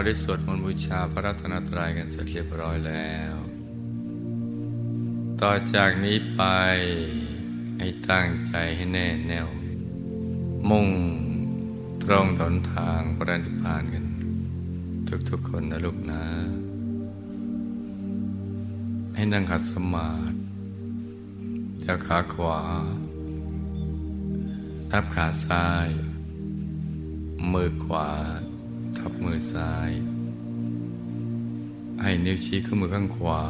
เราได้สวดมนต์บูชาพระรัตนตรัยกันเสร็จเรียบร้อยแล้ว ต่อจากนี้ไปให้ตั้งใจให้แน่แน่ว มุ่งตรงถนทางพระนิพพานกัน ทุกๆคนนะลูกนะ ให้นั่งขัดสมาธิจากขาขวา ทับขาซ้าย มือขวา ทับมือซ้าย ให้นิ้วชี้ข้างมือข้างขวา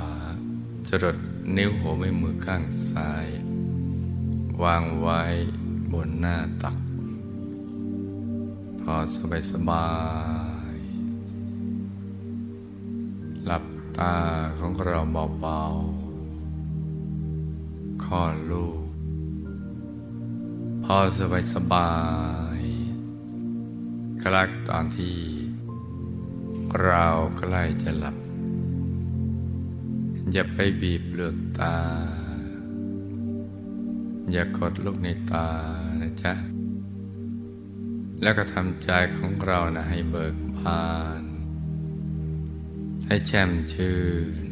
จรดนิ้วหัวแม่มือข้างซ้าย วางไว้บนหน้าตัก พอสบายสบาย หลับตาของเราเบาๆคลอดลูก พอสบายสบายกลากตอนที่ เราใกล้จะหลับ อย่าไปบีบเปลือกตา อย่ากดลูกในตานะจ๊ะ แล้วก็ทำใจของเรานะให้เบิกบาน ให้แช่มชื่น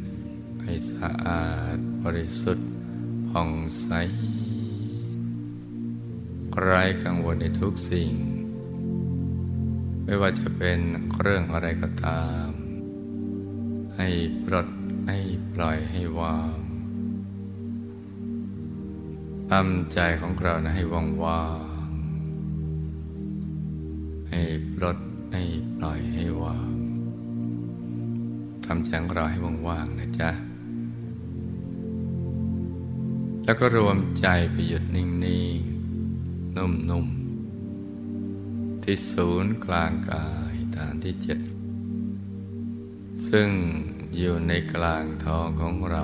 ให้สะอาดบริสุทธิ์ผ่องใสไร้กังวลในทุกสิ่ง ไม่ว่าจะเป็นเรื่องอะไรก็ตาม ให้ปลดให้ปล่อยให้วางทำใจของเรานะให้ว่างว่างให้ปลดให้ปล่อยให้วางทำใจของเราให้ว่างว่างนะจ๊ะ แล้วก็รวมใจไปหยุดนิ่งๆนุ่มๆ ที่ศูนย์กลางกายฐานที่เจ็ดซึ่งอยู่ในกลางท้องของเรา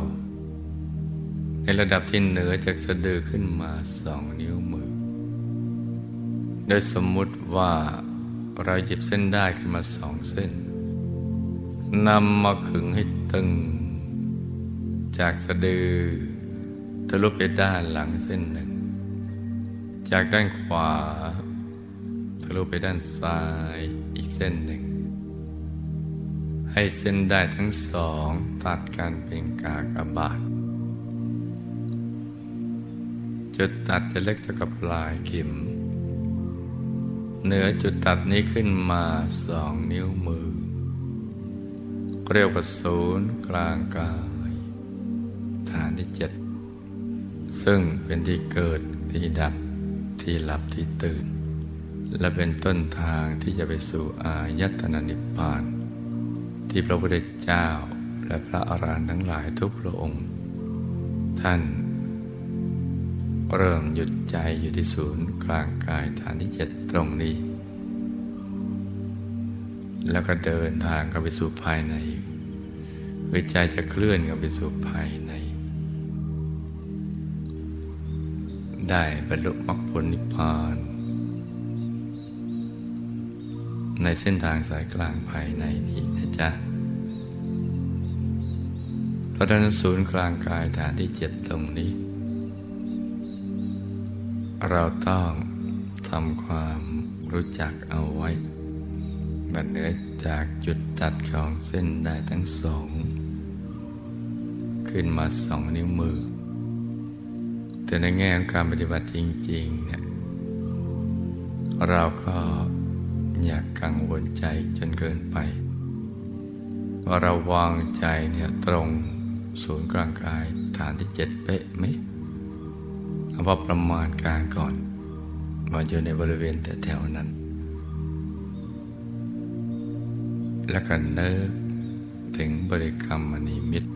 ในระดับที่เหนือจากสะดือขึ้นมาสองนิ้วมือ โดยสมมุติว่าเราหยิบเส้นได้ขึ้นมาสองเส้นนำมาขึงให้ตึง จากสะดือทะลุไปด้านหลังเส้นหนึ่ง จากด้านขวา ทะลุไปด้านซ้ายอีกเส้นหนึ่ง ให้เส้นได้ทั้งสองตัดกันเป็นกากบาท จุดตัดจะเล็กเท่ากับปลายเข็ม เหนือจุดตัดนี้ขึ้นมาสองนิ้วมือ เรียกว่าศูนย์กลางกาย ฐานที่เจ็ดซึ่งเป็นที่เกิดที่ดับที่หลับที่ตื่น และเป็นต้นทางที่จะไปสู่อายตนะนิพพาน ที่พระพุทธเจ้าและพระอรหันต์ทั้งหลายทุกพระองค์ ท่าน เริ่มหยุดใจอยู่ที่ศูนย์กลางกายฐานที่เจ็ดตรงนี้ แล้วก็เดินทางเข้าไปสู่ภายในคือใจจะเคลื่อนเข้าไปสู่ภายใน ได้บรรลุมรรคผลนิพพาน ในเส้นทางสายกลางภายในนี้นะจ๊ะเพราะฉะนั้นศูนย์กลางกายฐานที่เจ็ดตรงนี้ เราต้องทำความรู้จักเอาไว้บัดเหนือจากจุดตัดของเส้นได้ทั้งสอง ขึ้นมาสองนิ้วมือ แต่ในแง่ของการปฏิบัติจริงๆเนี่ยเราก็ อยากกังวลใจจนเกินไป ว่าเราวางใจเนี่ยตรงศูนย์กลางกายฐานที่เจ็ดเป๊ะไหมเอาว่าประมาณการก่อนว่าอยู่ในบริเวณแต่แถวนั้น แล้วก็เนิกถึงบริกรรมมณีมิตร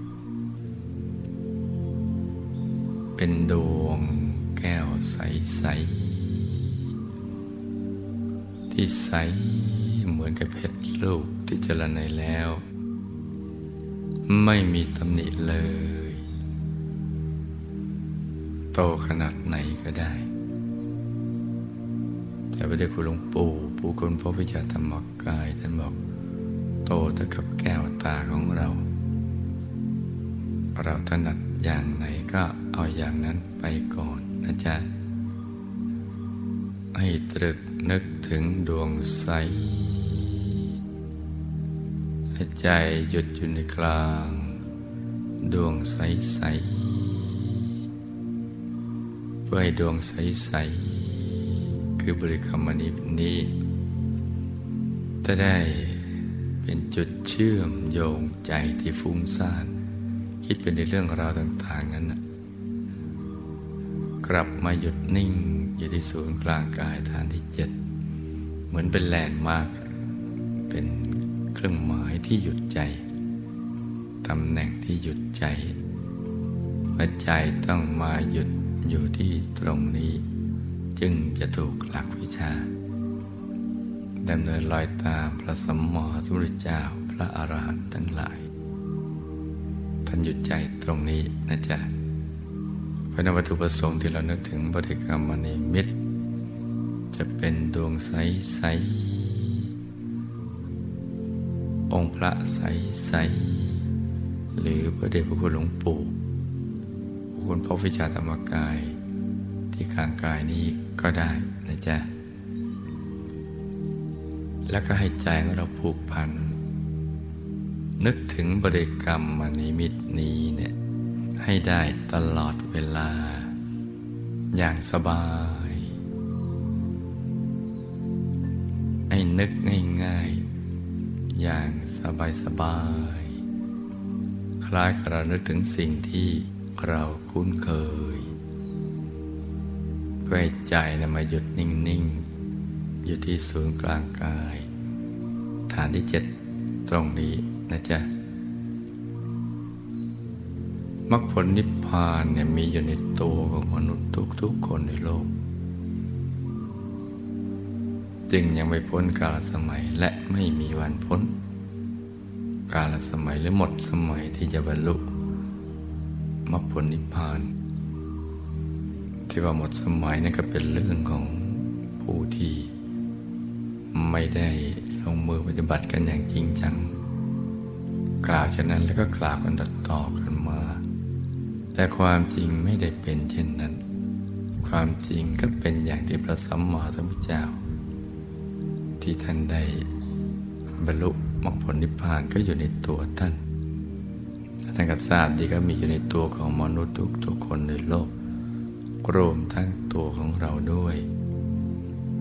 เป็นดวงแก้วใส ๆ ที่ใสเหมือนกับเพชรลูกที่เจริญในแล้ว ไม่มีตำหนิเลย โตขนาดไหนก็ได้ แต่พระเดชคุณหลวงปู่ปู่คุณพระวิชาธรรมกายท่านบอก โตเท่ากับแก้วตาของเรา เราถนัดอย่างไหนก็เอาอย่างนั้นไปก่อนนะจ๊ะให้ตรึก นึกถึงดวงใส ใจหยุดอยู่ในกลาง ดวงใสๆเพื่อให้ดวงใสๆคือบริกรรมนี้นี้จะได้เป็นจุดเชื่อมโยงใจที่ฟุ้งซ่าน คิดเป็นในเรื่องราวต่าง ๆ นั้นนะกลับมาหยุดนิ่งอยู่ที่ศูนย์กลางกายฐานที่เจ็ด เหมือนเป็นแลนด์มาร์กเป็นเครื่องหมายที่หยุดใจตำแหน่งที่หยุดใจว่าใจต้องมาหยุดอยู่ที่ตรงนี้ จึงจะถูกหลักวิชาดำเนินรอยตามพระสมมอสุริเจ้าพระอรหันต์ทั้งหลายท่านหยุดใจตรงนี้นะจ๊ะพระนวัตถุประสงค์ที่เรานึกถึงบริกรรมในมิตร จะเป็นดวงใส ๆ องค์พระใส ๆ หรือพระเดชพระคุณหลวงปู่คุณพระวิชาธรรมกายที่ข้างกายนี้ก็ได้นะจ๊ะ แล้วก็ให้ใจของเราผูกพัน นึกถึงบริกรรมมณิมิตนี้เนี่ยให้ได้ตลอดเวลา อย่างสบาย นึกง่ายๆ อย่างสบายๆ คล้ายกับเรานึกถึงสิ่งที่เราคุ้นเคย เพื่อให้ใจนะมาหยุดนิ่งๆ อยู่ที่ศูนย์กลางกาย ฐานที่เจ็ดตรงนี้นะจ๊ะมรรคผลนิพพานเนี่ยมีอยู่ในตัวของมนุษย์ทุกๆคนในโลก จึงยังไม่พ้นกาลสมัยและไม่มีวันพ้น กาลสมัยหรือหมดสมัยที่จะบรรลุมรรคผลนิพพาน ที่ว่าหมดสมัยนั่นก็เป็นเรื่องของผู้ที่ไม่ได้ลงมือปฏิบัติกันอย่างจริงจัง กล่าวเช่นนั้นแล้วก็กล่าวกันต่อกันมา แต่ความจริงไม่ได้เป็นเช่นนั้น ความจริงก็เป็นอย่างที่พระสัมมาสัมพุทธเจ้า ที่ท่านได้บรรลุมรรคผลนิพพานก็อยู่ในตัวท่านท่านก็ทราบดีก็มีอยู่ในตัวของมนุษย์ทุกทุกคนในโลกรวมทั้งตัวของเราด้วย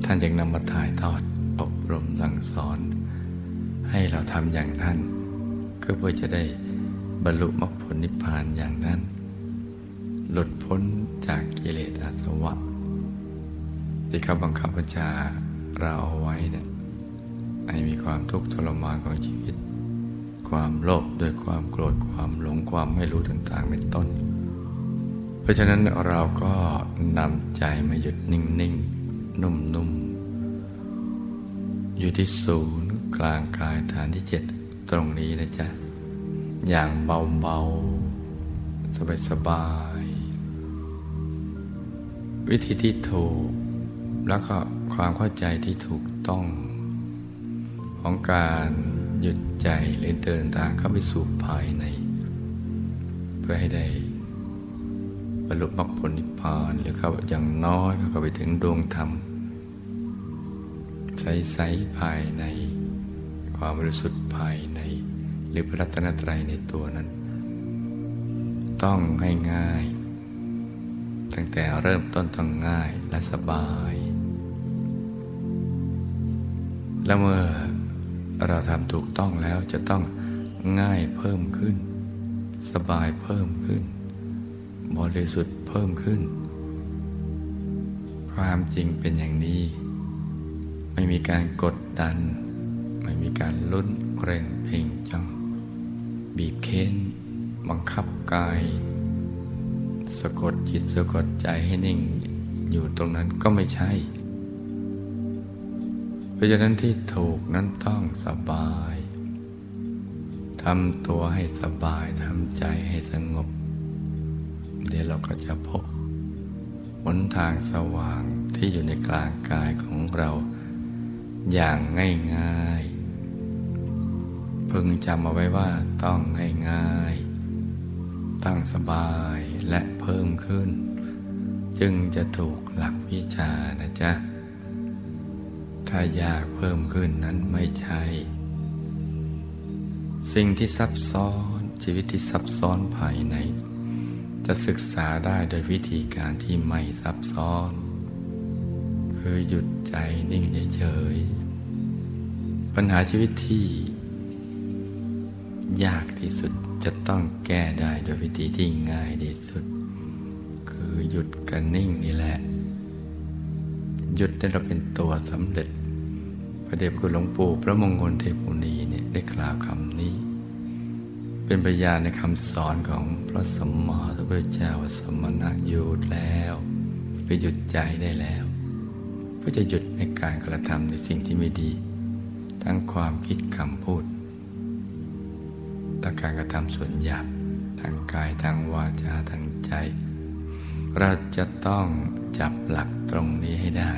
ท่านยังนำมาถ่ายทอดอบรมสั่งสอน ให้เราทำอย่างท่าน ก็เพื่อจะได้บรรลุมรรคผลนิพพานอย่างท่านหลุดพ้นจากกิเลสอาสวะที่เขาบังคับบัญชาเราเอาไว้เนี่ย ให้มีความทุกข์ทรมานของชีวิต ความโลภด้วยความโกรธความหลงความไม่รู้ต่างๆเป็นต้น เพราะฉะนั้นเราก็นำใจมาหยุดนิ่งๆนุ่มๆ อยู่ที่ศูนย์กลางกายฐานที่เจ็ดตรงนี้นะจ๊ะ อย่างเบาๆ สบายๆ วิธีที่ถูกแล้วก็ความเข้าใจที่ถูกต้อง ของการหยุดใจหรือเดินทางเข้าไปสู่ภายใน เพื่อให้ได้บรรลุมรรคผลนิพพานหรือเข้าอย่างน้อยเข้าไปถึงดวงธรรม ใสๆภายใน ความบริสุทธิ์ภายใน หรือพระรัตนตรัยในตัวนั้น ต้องง่ายๆตั้งแต่เริ่มต้นต้องง่ายและสบาย แล้วเมื่อ เราทำถูกต้องแล้วจะต้องง่ายเพิ่มขึ้น สบายเพิ่มขึ้น บริสุทธิ์เพิ่มขึ้น ความจริงเป็นอย่างนี้ ไม่มีการกดดัน ไม่มีการลุ้นเกรงเพ่งจ้อง บีบเค้น บังคับกาย สะกดจิตสะกดใจให้นิ่งอยู่ตรงนั้นก็ไม่ใช่ เพราะฉะนั้นที่ถูกนั้นต้องสบายทำตัวให้สบายทำใจให้สงบ เดี๋ยวเราก็จะพบหนทางสว่างที่อยู่ในกลางกายของเรา อย่างง่ายๆ พึงจำเอาไว้ว่าต้องง่ายๆ ตั้งสบายและเพิ่มขึ้น จึงจะถูกหลักวิชานะจ๊ะ ถ้ายากเพิ่มขึ้นนั้นไม่ใช่ สิ่งที่ซับซ้อนชีวิตที่ซับซ้อนภายใน จะศึกษาได้โดยวิธีการที่ไม่ซับซ้อน คือหยุดใจนิ่งเฉยๆปัญหาชีวิตที่ ยากที่สุดจะต้องแก้ได้โดยวิธีที่ง่ายที่สุด คือหยุดกันนิ่งนี่แหละ หยุดได้เราเป็นตัวสำเร็จ พระเดชคุณหลวงปู่พระมงคลเทพุนีเนี่ยได้กล่าวคำนี้ เป็นปัญญาในคำสอนของพระสมมาสัมพุทธเจ้าสมณะหยุดแล้วไปหยุดใจได้แล้วเพื่อจะหยุดในการกระทำในสิ่งที่ไม่ดี ทั้งความคิดคำพูดและการกระทำส่วนหยาบทางกายทางวาจาทางใจ เราจะต้องจับหลักตรงนี้ให้ได้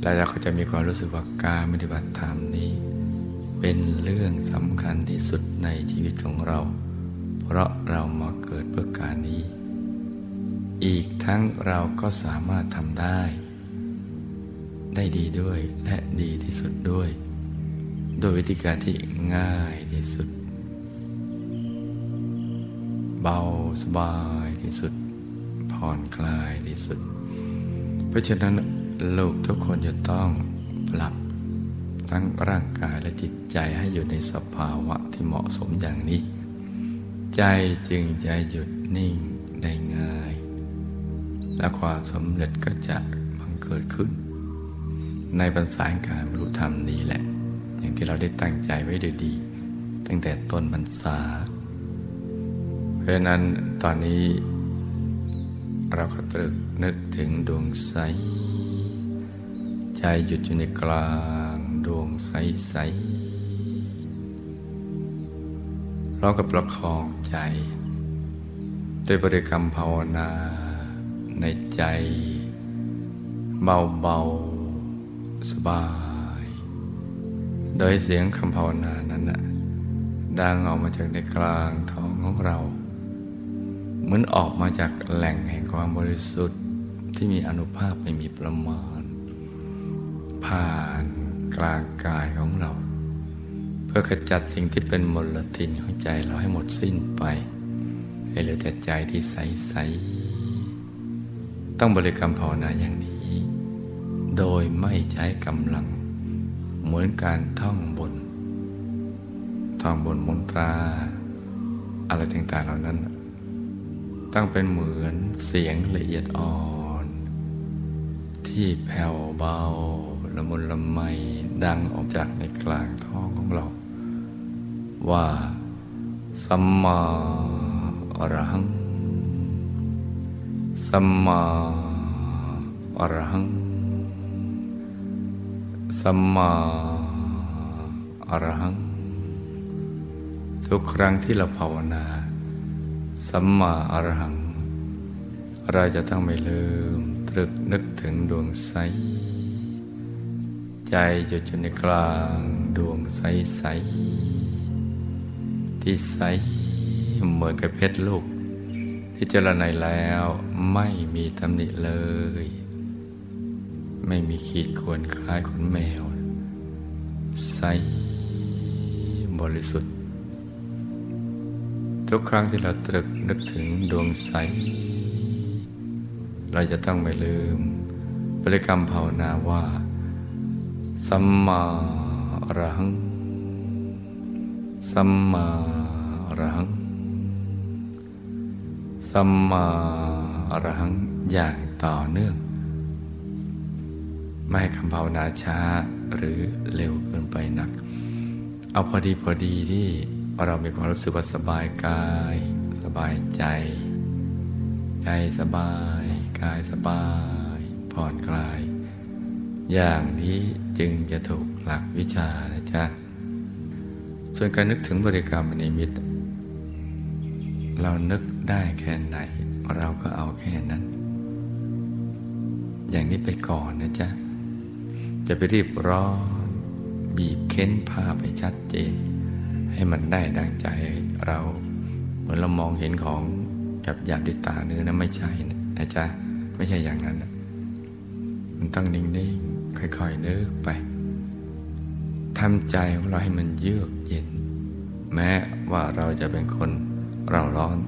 แล้วเราก็จะมีความรู้สึกว่าการปฏิบัติธรรมนี้ เป็นเรื่องสำคัญที่สุดในชีวิตของเรา เพราะเรามาเกิดเพื่อการนี้ อีกทั้งเราก็สามารถทำได้ ได้ดีด้วยและดีที่สุดด้วยโดยวิธีการที่ง่ายที่สุด เบาสบายที่สุด ผ่อนคลายที่สุด เพราะฉะนั้นลูกทุกคนจะต้องปรับทั้งร่างกายและจิตใจให้อยู่ในสภาวะที่เหมาะสมอย่างนี้ ใจจึงจะหยุดนิ่งได้ง่าย และความสำเร็จก็จะบังเกิดขึ้น ในบรรษาการบรรลุธรรมนี้แหละ อย่างที่เราได้ตั้งใจไว้ดีดีตั้งแต่ต้นบรรษา เพราะนั้นตอนนี้ เราก็ตรึกนึกถึงดวงใส ใจหยุดอยู่ในกลางดวงใสๆเรากับประคองใจด้วยบริกรรมภาวนาในใจเบาๆ สบาย โดยเสียงคำภาวนานั้นนะดังออกมาจากในกลางท้องของเรา เหมือนออกมาจากแหล่งแห่งความบริสุทธิ์ที่มีอนุภาพไม่มีประมาณ ผ่านกลางกายของเรา เพื่อขจัดสิ่งที่เป็นมลทินของใจเราให้หมดสิ้นไป ให้เหลือแต่ใจที่ใส ๆ ต้องบริกรรมภาวนาอย่างนี้ โดยไม่ใช้กำลัง เหมือนการท่องบน ท่องบนมนตรา อะไรต่างๆเหล่านั้น ต้องเป็นเหมือนเสียงละเอียดอ่อน ที่แผ่วเบาละมุนละไมดังออกจากในกลางท้องของเรา ว่าสัมมาอรหัง สัมมาอรหัง สัมมาอรหัง ทุกครั้งที่เราภาวนา สัมมาอรหัง เราจะต้องไม่ลืม ตรึกนึกถึงดวงใส ใจหยุดอยู่ในกลางดวงใสๆที่ใสเหมือนกับเพชรลูก ที่เจรไนแล้วไม่มีตำหนิเลย ไม่มีขีดควรคล้ายขนแมว ใสบริสุทธิ์ ทุกครั้งที่เราตรึกนึกถึงดวงใส เราจะต้องไม่ลืมบริกรรมภาวนาว่าสัมมาอรหัง สัมมาอรหัง สัมมาอรหังอย่างต่อเนื่อง ไม่ให้คำภาวนาช้าหรือเร็วเกินไปนัก เอาพอดีพอดีที่ เรามีความรู้สึกว่าสบายกาย สบายใจ ใจสบาย กายสบาย ผ่อนคลาย อย่างนี้จึงจะถูกหลักวิชานะจ๊ะ ส่วนการนึกถึงบริกรรมในมิตรเรานึกได้แค่ไหน เราก็เอาแค่นั้น อย่างนี้ไปก่อนนะจ๊ะ จะไปรีบร้อนบีบเค้นภาพให้ชัดเจน ให้มันได้ดังใจเราเหมือนเรามองเห็นของหยาบหยาบด้วยตาเนื้อนะไม่ใช่นะจ๊ะไม่ใช่อย่างนั้นมันต้องนิ่งๆค่อยๆนึกไปททำใจของเราให้มันเยือกเย็น แม้ว่าเราจะเป็นคนเราร้อน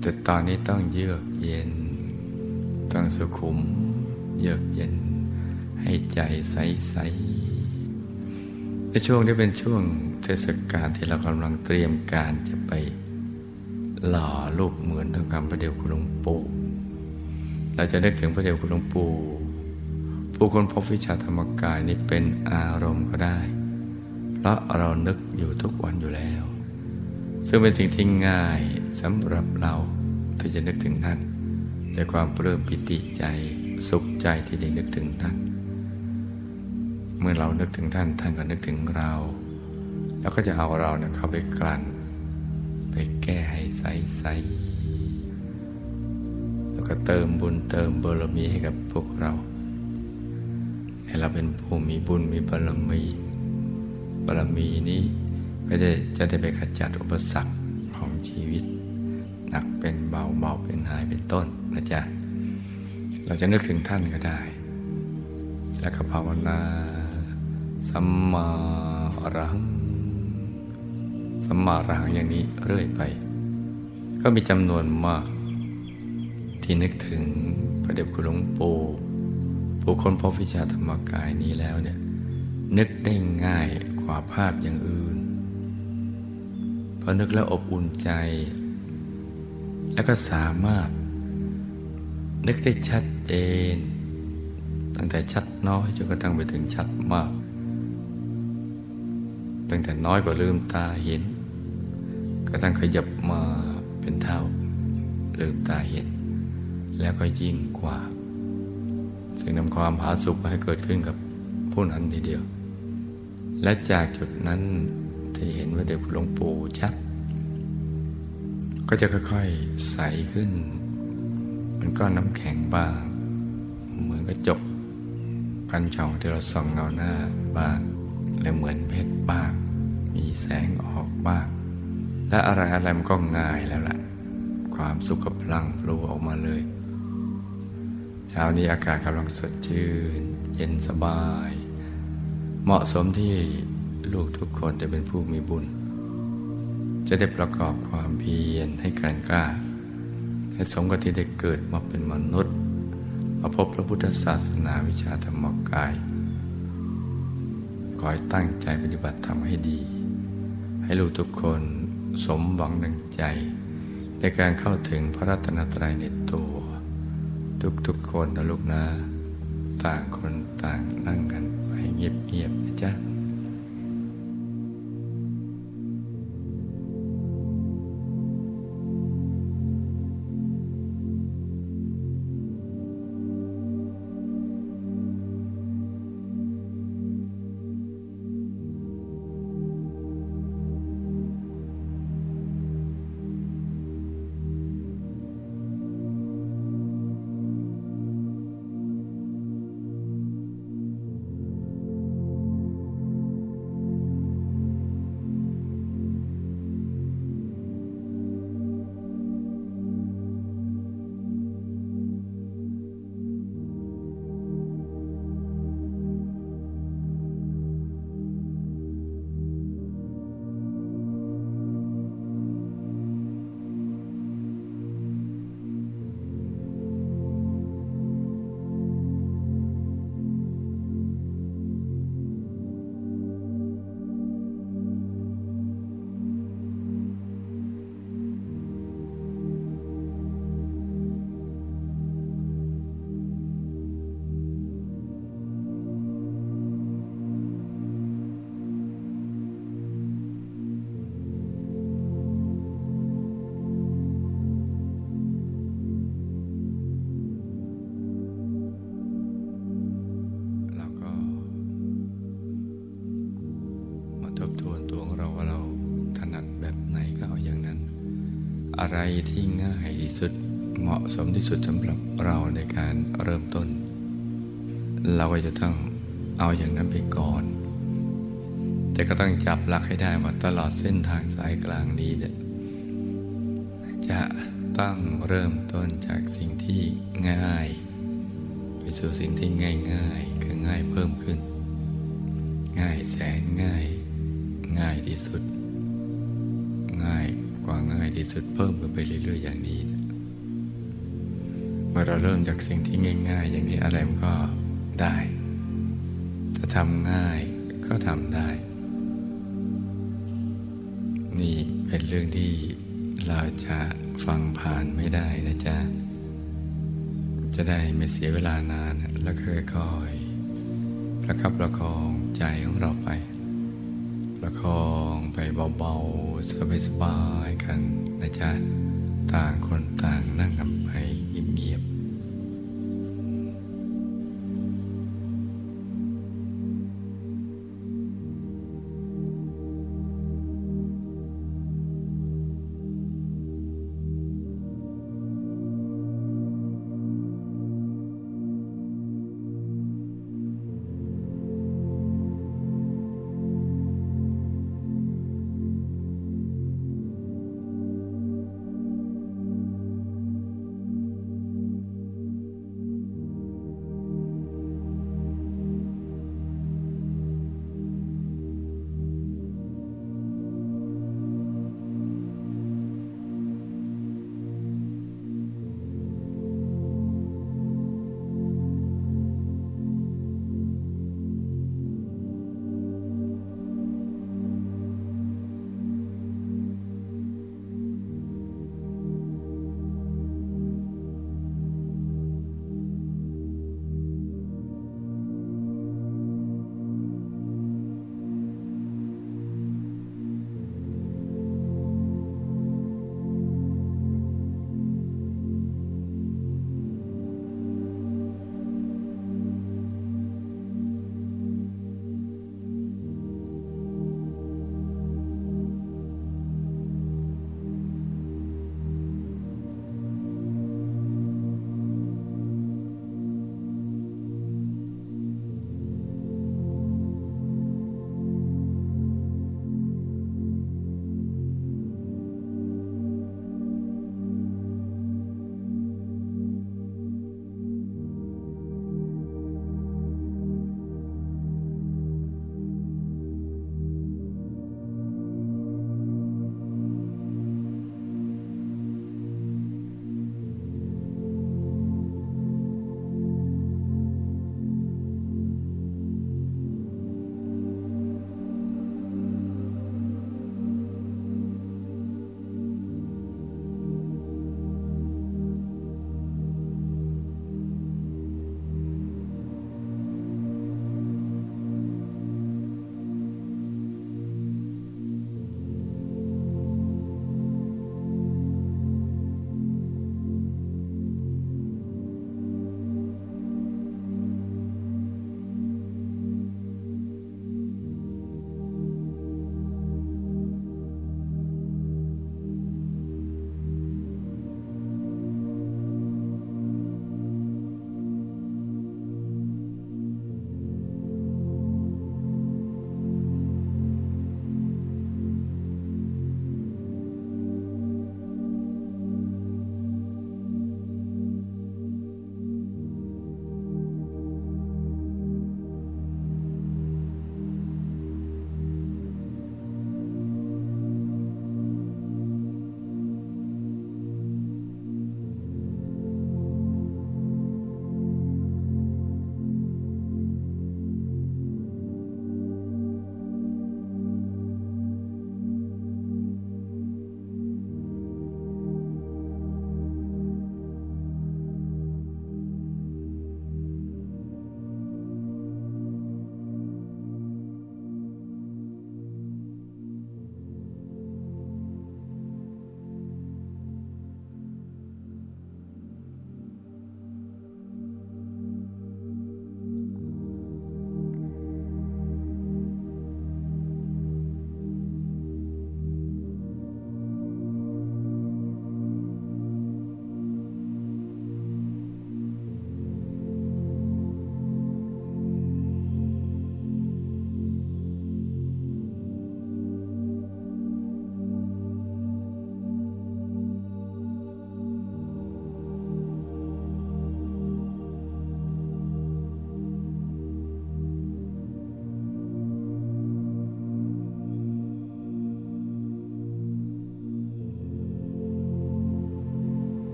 แต่ตอนนี้ต้องเยือกเย็น ต้องสุขุม เยือกเย็น ให้ใจใสๆในช่วงที่เป็นช่วง เทศกาลที่เรากำลังเตรียมการจะไปหล่อรูปเหมือนทองคำพระเดวคุณหลวงปู่เราจะนึกถึงพระเดวคุณหลวงปู่ผู้คนพบวิชาธรรมกายนี้เป็นอารมณ์ก็ได้ เพราะเรานึกอยู่ทุกวันอยู่แล้ว ซึ่งเป็นสิ่งที่ง่ายสำหรับเราที่จะนึกถึงท่านจากความเริ่มปิติใจสุขใจที่ได้นึกถึงท่าน เมื่อเรานึกถึงท่านท่านก็นึกถึงเรา แล้วก็จะเอาเราเนี่ยเข้าไปกลั่น ไปแก้ให้ใสๆแล้วก็เติมบุญเติมบารมีให้กับพวกเรา ให้เราเป็นผู้มีบุญมีบารมีบารมีนี้ก็จะจะได้ไปขจัดอุปสรรคของชีวิต หนักเป็นเบาเบาเป็นหายเป็นต้นนะจ๊ะเราจะนึกถึงท่านก็ได้ แล้วก็ภาวนาสัมมาอรหัง สัมมาอรหังอย่างนี้เรื่อยไป ก็มีจำนวนมาก ที่นึกถึงพระเดชคุณหลวงปู่ผู้คนพบวิชาธรรมกายนี้แล้วเนี่ยนึกได้ง่ายกว่าภาพอย่างอื่นพอนึกแล้วอบอุ่นใจ แล้วก็สามารถ นึกได้ชัดเจน ตั้งแต่ชัดน้อยจนกระทั่งไปถึงชัดมาก ตั้งแต่น้อยกว่าลืมตาเห็น กระทั่งขยับมาเป็นเท่า ลืมตาเห็น แล้วก็ยิ่งกว่า ซึ่งนำความผาสุกมาให้เกิดขึ้นกับผู้นั้นทีเดียว และจากจุดนั้นที่เห็นว่าเด็กหลวงปู่ชัด ก็จะค่อยๆใสขึ้น มันก็น้ำแข็งบ้าง เหมือนกระจกกันช่องที่เราส่องเงาหน้าบ้างและเหมือนเพชรบ้าง มีแสงออกบ้าง และอะไรอะไรมันก็ง่ายแล้วล่ะ ความสุขกับพลังพลูออกมาเลย เช้านี้อากาศกำลังสดชื่น เย็นสบาย เหมาะสมที่ลูกทุกคนจะเป็นผู้มีบุญ จะได้ประกอบความเพียรให้แกร่งกล้าให้สมกับที่ได้เกิดมาเป็นมนุษย์มาพบพระพุทธศาสนาวิชาธรรมกาย ขอให้ตั้งใจปฏิบัติธรรมให้ดี ให้ลูกทุกคน สมหวังดังใจ ในการเข้าถึงพระรัตนตรัยในตัว ทุกๆคนนะลูกนะ ต่างคนต่างนั่งกันไปเงียบๆนะจ๊ะ อะไรที่ง่ายที่สุดเหมาะสมที่สุดสำหรับเราในการเริ่มต้น เราก็จะต้องเอาอย่างนั้นไปก่อน แต่ก็ต้องจับหลักให้ได้ว่าตลอดเส้นทางสายกลางนี้เนี่ยจะต้องเริ่มต้นจากสิ่งที่ง่าย ไปสู่สิ่งที่ง่ายๆคือง่ายเพิ่มขึ้น ง่ายแสนง่าย ง่ายที่สุด ง่าย กว่าง่ายที่สุดเพิ่มไปเรื่อยๆอย่างนี้เมื่อเราเริ่มจากสิ่งที่ง่าย ๆ อย่างนี้อะไรมันก็ได้ ถ้าทำง่ายก็ทำได้ นี่เป็นเรื่องที่เราจะฟังผ่านไม่ได้นะจ๊ะ จะได้ไม่เสียเวลานานแล้วค่อยๆประคับประคองใจของเราไป ประคองไปเบาๆสบายๆกันนะจ๊ะ ต่างคนต่างนั่งกันไปเงียบ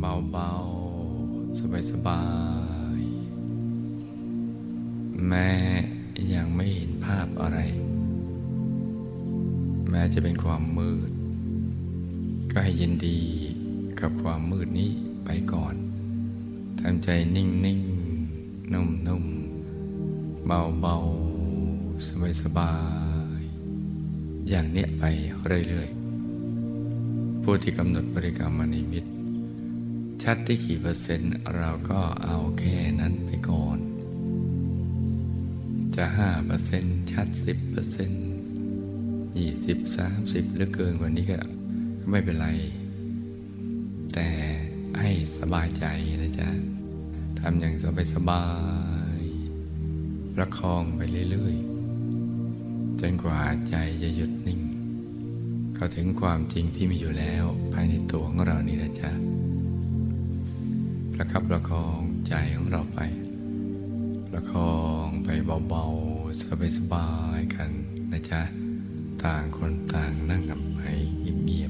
เบาๆ สบายๆ แม้ยังไม่เห็นภาพอะไร แม้จะเป็นความมืด ก็ให้ยินดีกับความมืดนี้ไปก่อนทำใจนิ่งๆนุ่มๆ เบาๆ สบายๆ อย่างเนี้ยไปเรื่อยๆ ผู้ที่กำหนดบริกรรมนิมิต ชัดที่กี่เปอร์เซ็นต์ เราก็เอาแค่นั้นไปก่อน จะห้าเปอร์เซ็นต์ชัดสิบเปอร์เซ็นต์ยี่สิบสามสิบหรือเกินกว่านี้ก็ไม่เป็นไร แต่ให้สบายใจนะจ๊ะทำอย่างสบายสบายๆประคองไปเรื่อยๆ จนกว่าใจจะหยุดนิ่ง เข้าถึงความจริงที่มีอยู่แล้วภายในตัวของเรานี่นะจ๊ะ ประคับประคองใจของเราไป ประคองไปเบาๆสบายๆกันนะจ๊ะ ต่างคนต่างนั่งกันไปเงียบ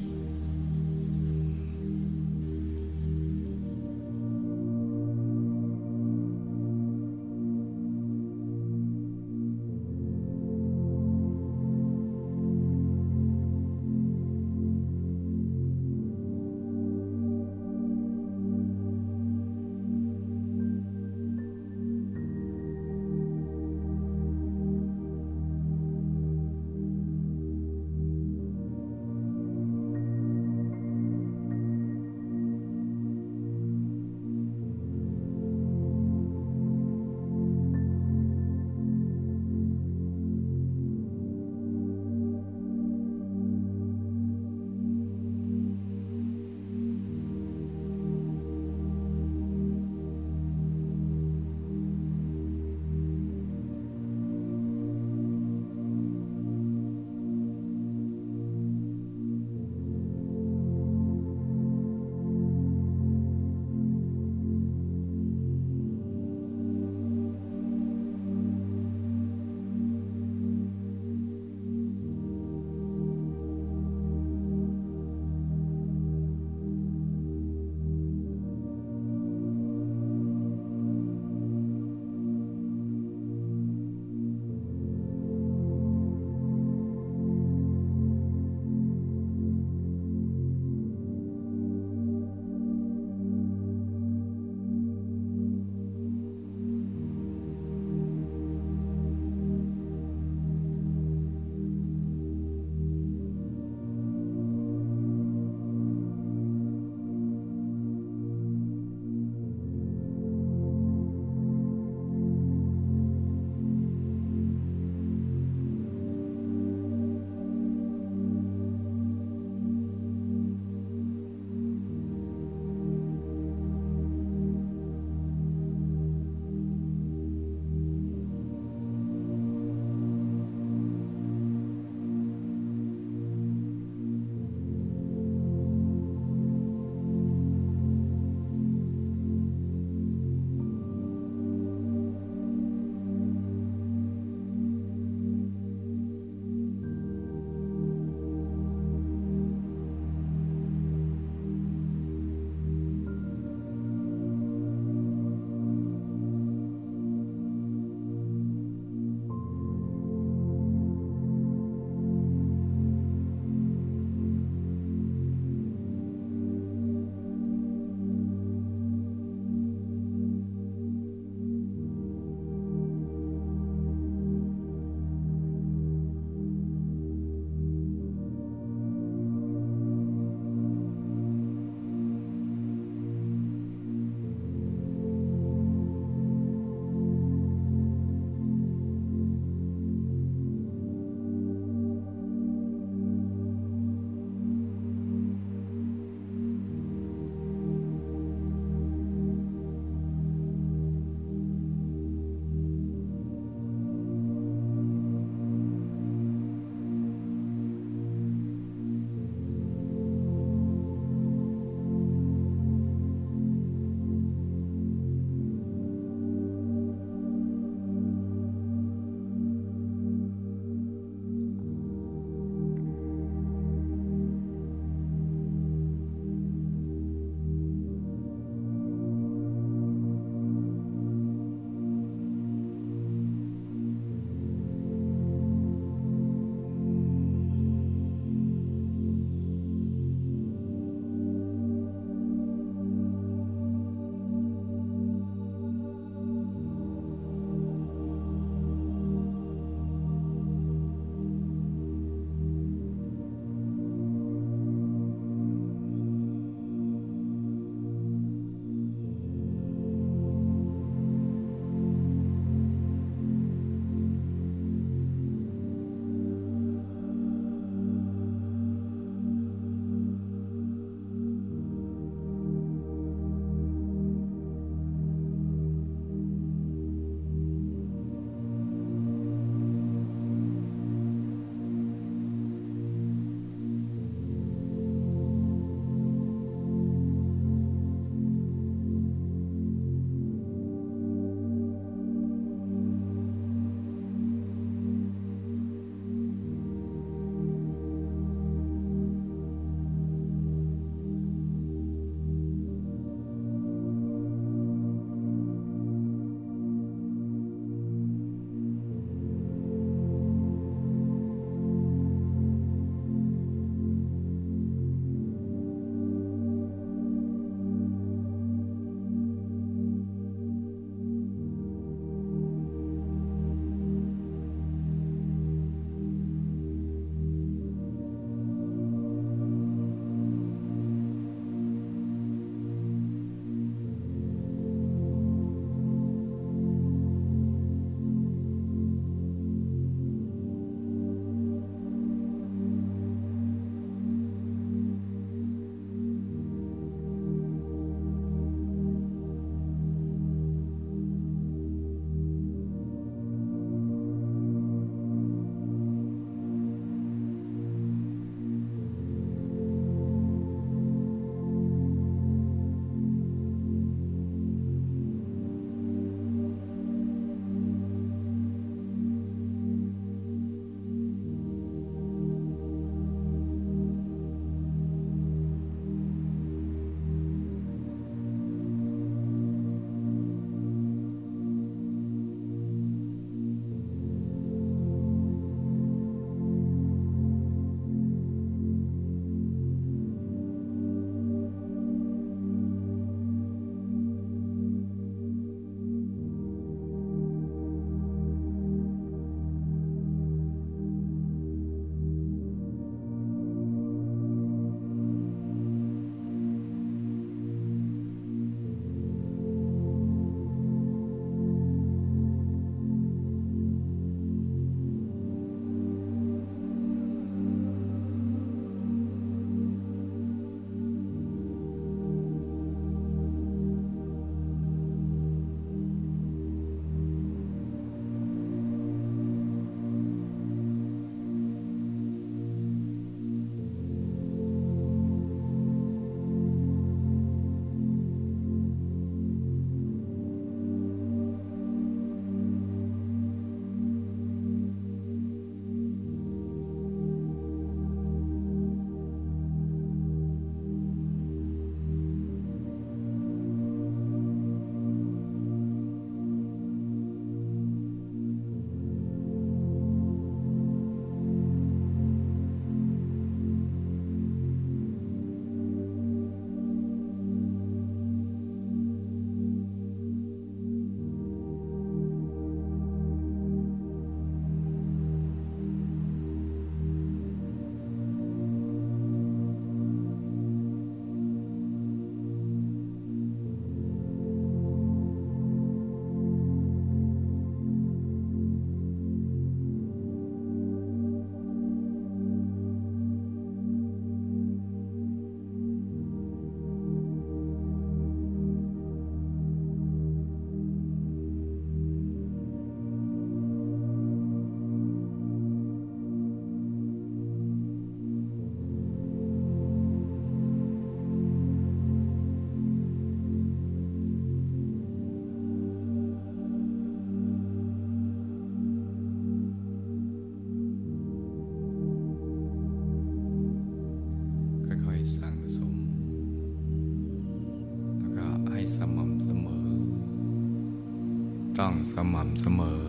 ม่ำเสมอ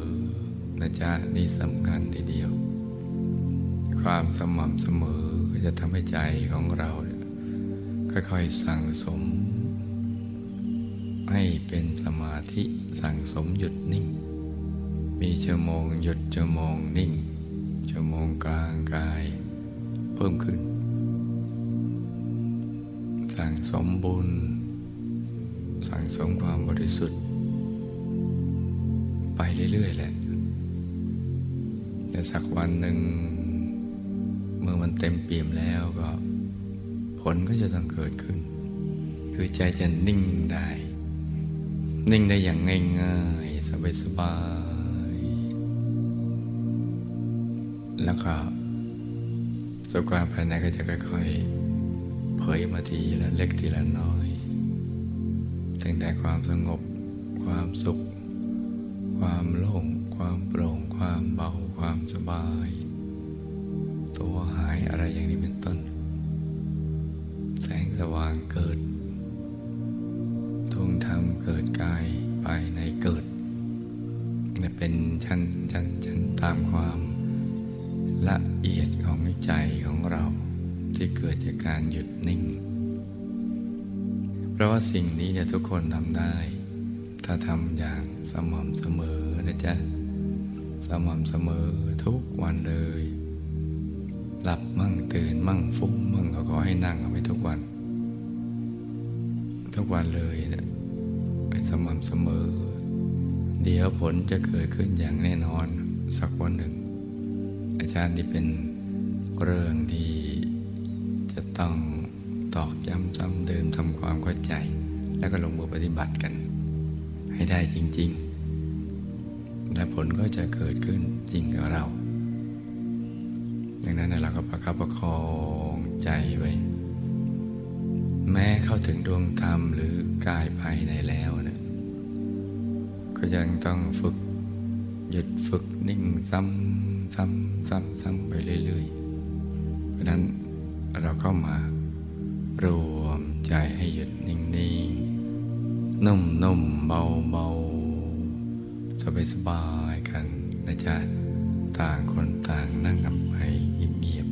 นะจ๊ะนี่สำคัญทีเดียว ความสม่ำเสมอก็จะทำให้ใจของเรา ค่อยๆสั่งสม ให้เป็นสมาธิสั่งสมหยุดนิ่ง มีชั่วโมงหยุดชั่วโมงนิ่งชั่วโมงกลางกาย เพิ่มขึ้น สั่งสมบุญ สั่งสมความบริสุทธิ์ เรื่อย ๆ แหละ แต่สักวันหนึ่งเมื่อมันเต็มเปี่ยมแล้วก็ ผลก็จะต้องเกิดขึ้น คือใจจะนิ่งได้ นิ่งได้อย่างง่ายๆ สบายๆ แล้วก็สุขความภายในก็จะค่อยๆ เผยมาทีละเล็กทีละน้อย ตั้งแต่ความสงบความสุข ความโล่ง ความโปร่ง ความเบา ความสบาย ตัวหายอะไรอย่างนี้เป็นต้น แสงสว่างเกิดทุ่งธรรมเกิดกายภายในเกิดจะเป็นชั้นชั้นชั้นตามความละเอียดของใจของเราที่เกิดจากการหยุดนิ่ง เพราะว่าสิ่งนี้เนี่ยทุกคนทำได้ ถ้าทำอย่าง สม่ำเสมอนะจ๊ะ สม่ำเสมอทุกวันเลย หลับมั่งตื่นมั่งฟุ้งมั่งก็ขอให้นั่งเอาไว้ทุกวัน ทุกวันเลยนี่ยไปสม่ำเสมอ เดี๋ยวผลจะเกิดขึ้นอย่างแน่นอนสักวันหนึ่ง อาจารย์ที่เป็นเรื่องที่จะต้องตอกย้ำซ้ำเดิมทำความเข้าใจ แล้วก็ลงมือปฏิบัติกัน ให้ได้จริง ๆ และผลก็จะเกิดขึ้นจริงกับเรา ดังนั้นเราก็ประคับประคองใจไว้ แม้เข้าถึงดวงธรรมหรือกายภายในแล้วนะก็ยังต้องฝึกหยุดฝึกนิ่งซ้ำซ้ำซ้ำซ้ำไปเรื่อยๆ เพราะนั้นเราเข้ามารวมใจให้หยุดนิ่งๆ นุ่มๆเบาๆสบายกันนะจ๊ะ ต่างคนต่างนั่งกันไปเงียบ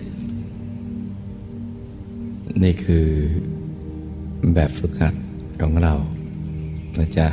ด นี่คือแบบฝึกหัดของเรานะจ๊ะ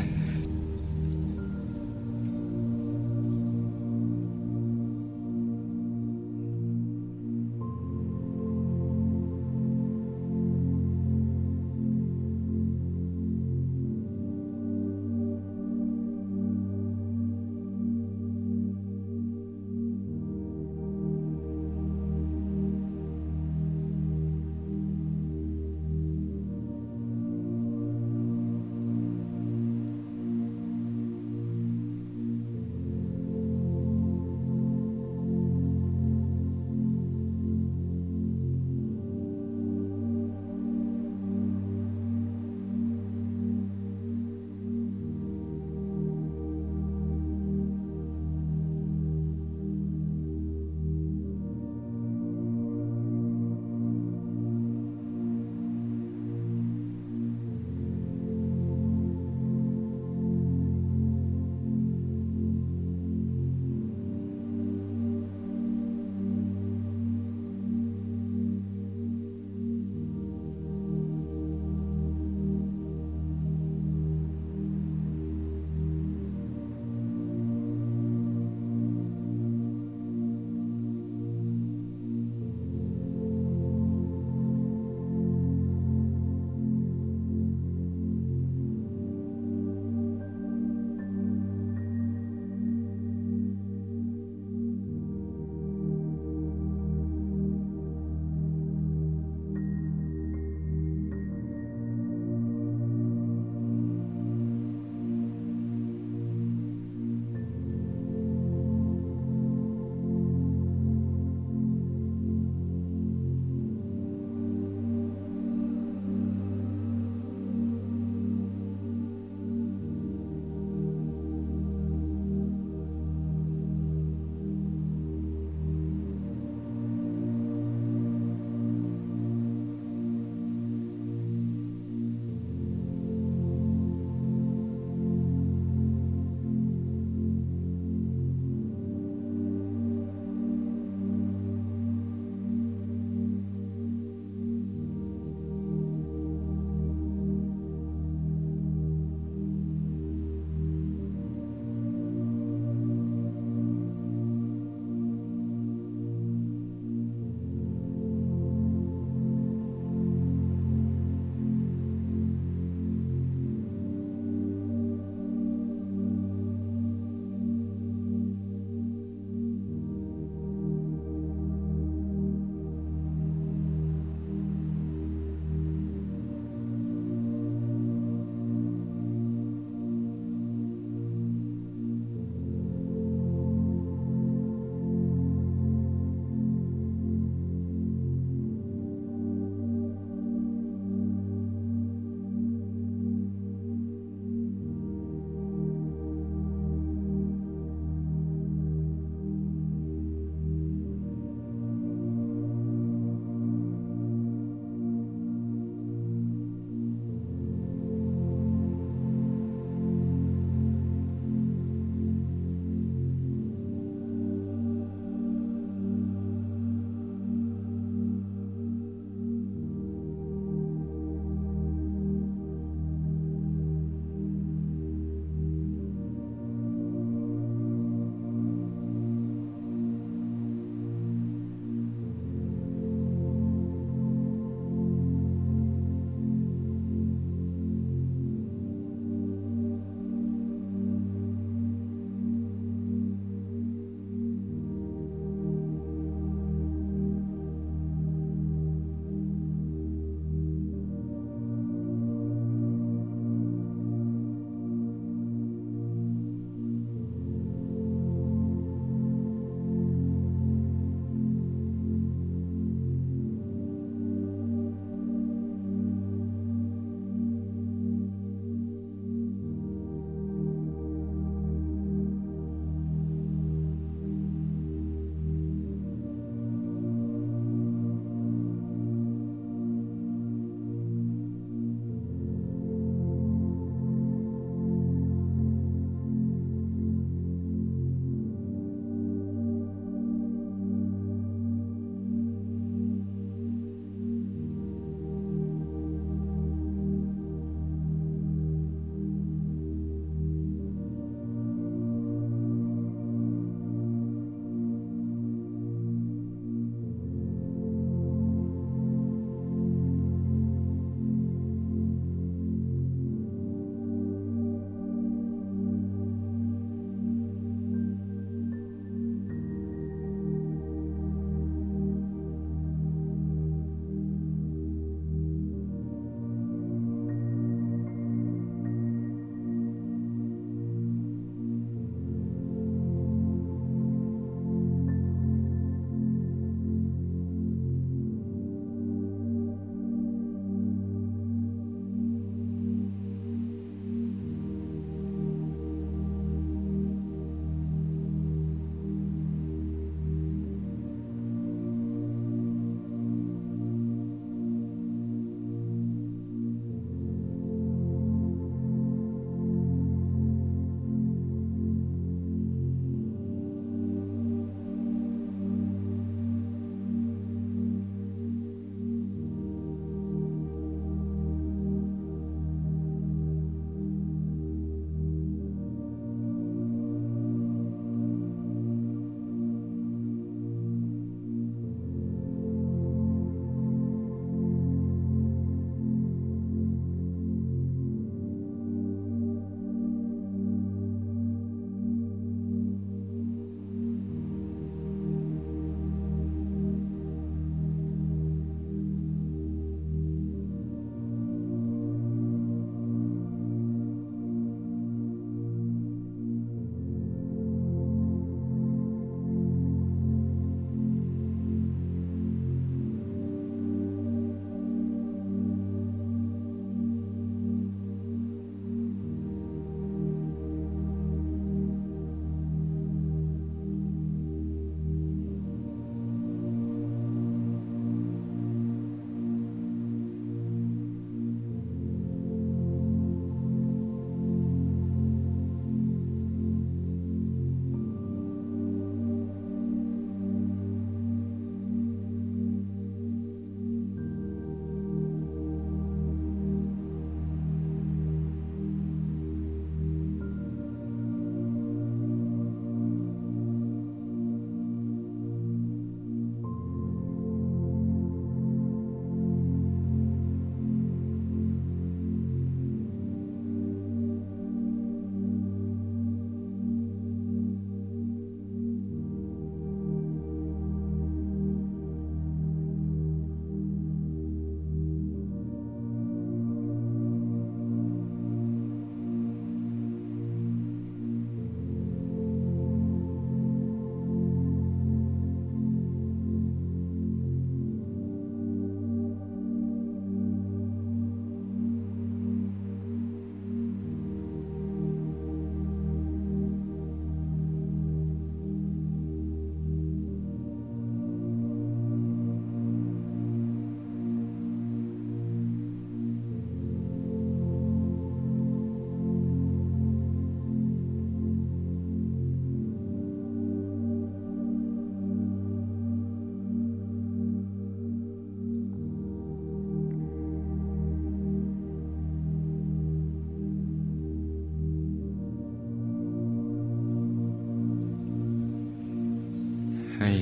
ให้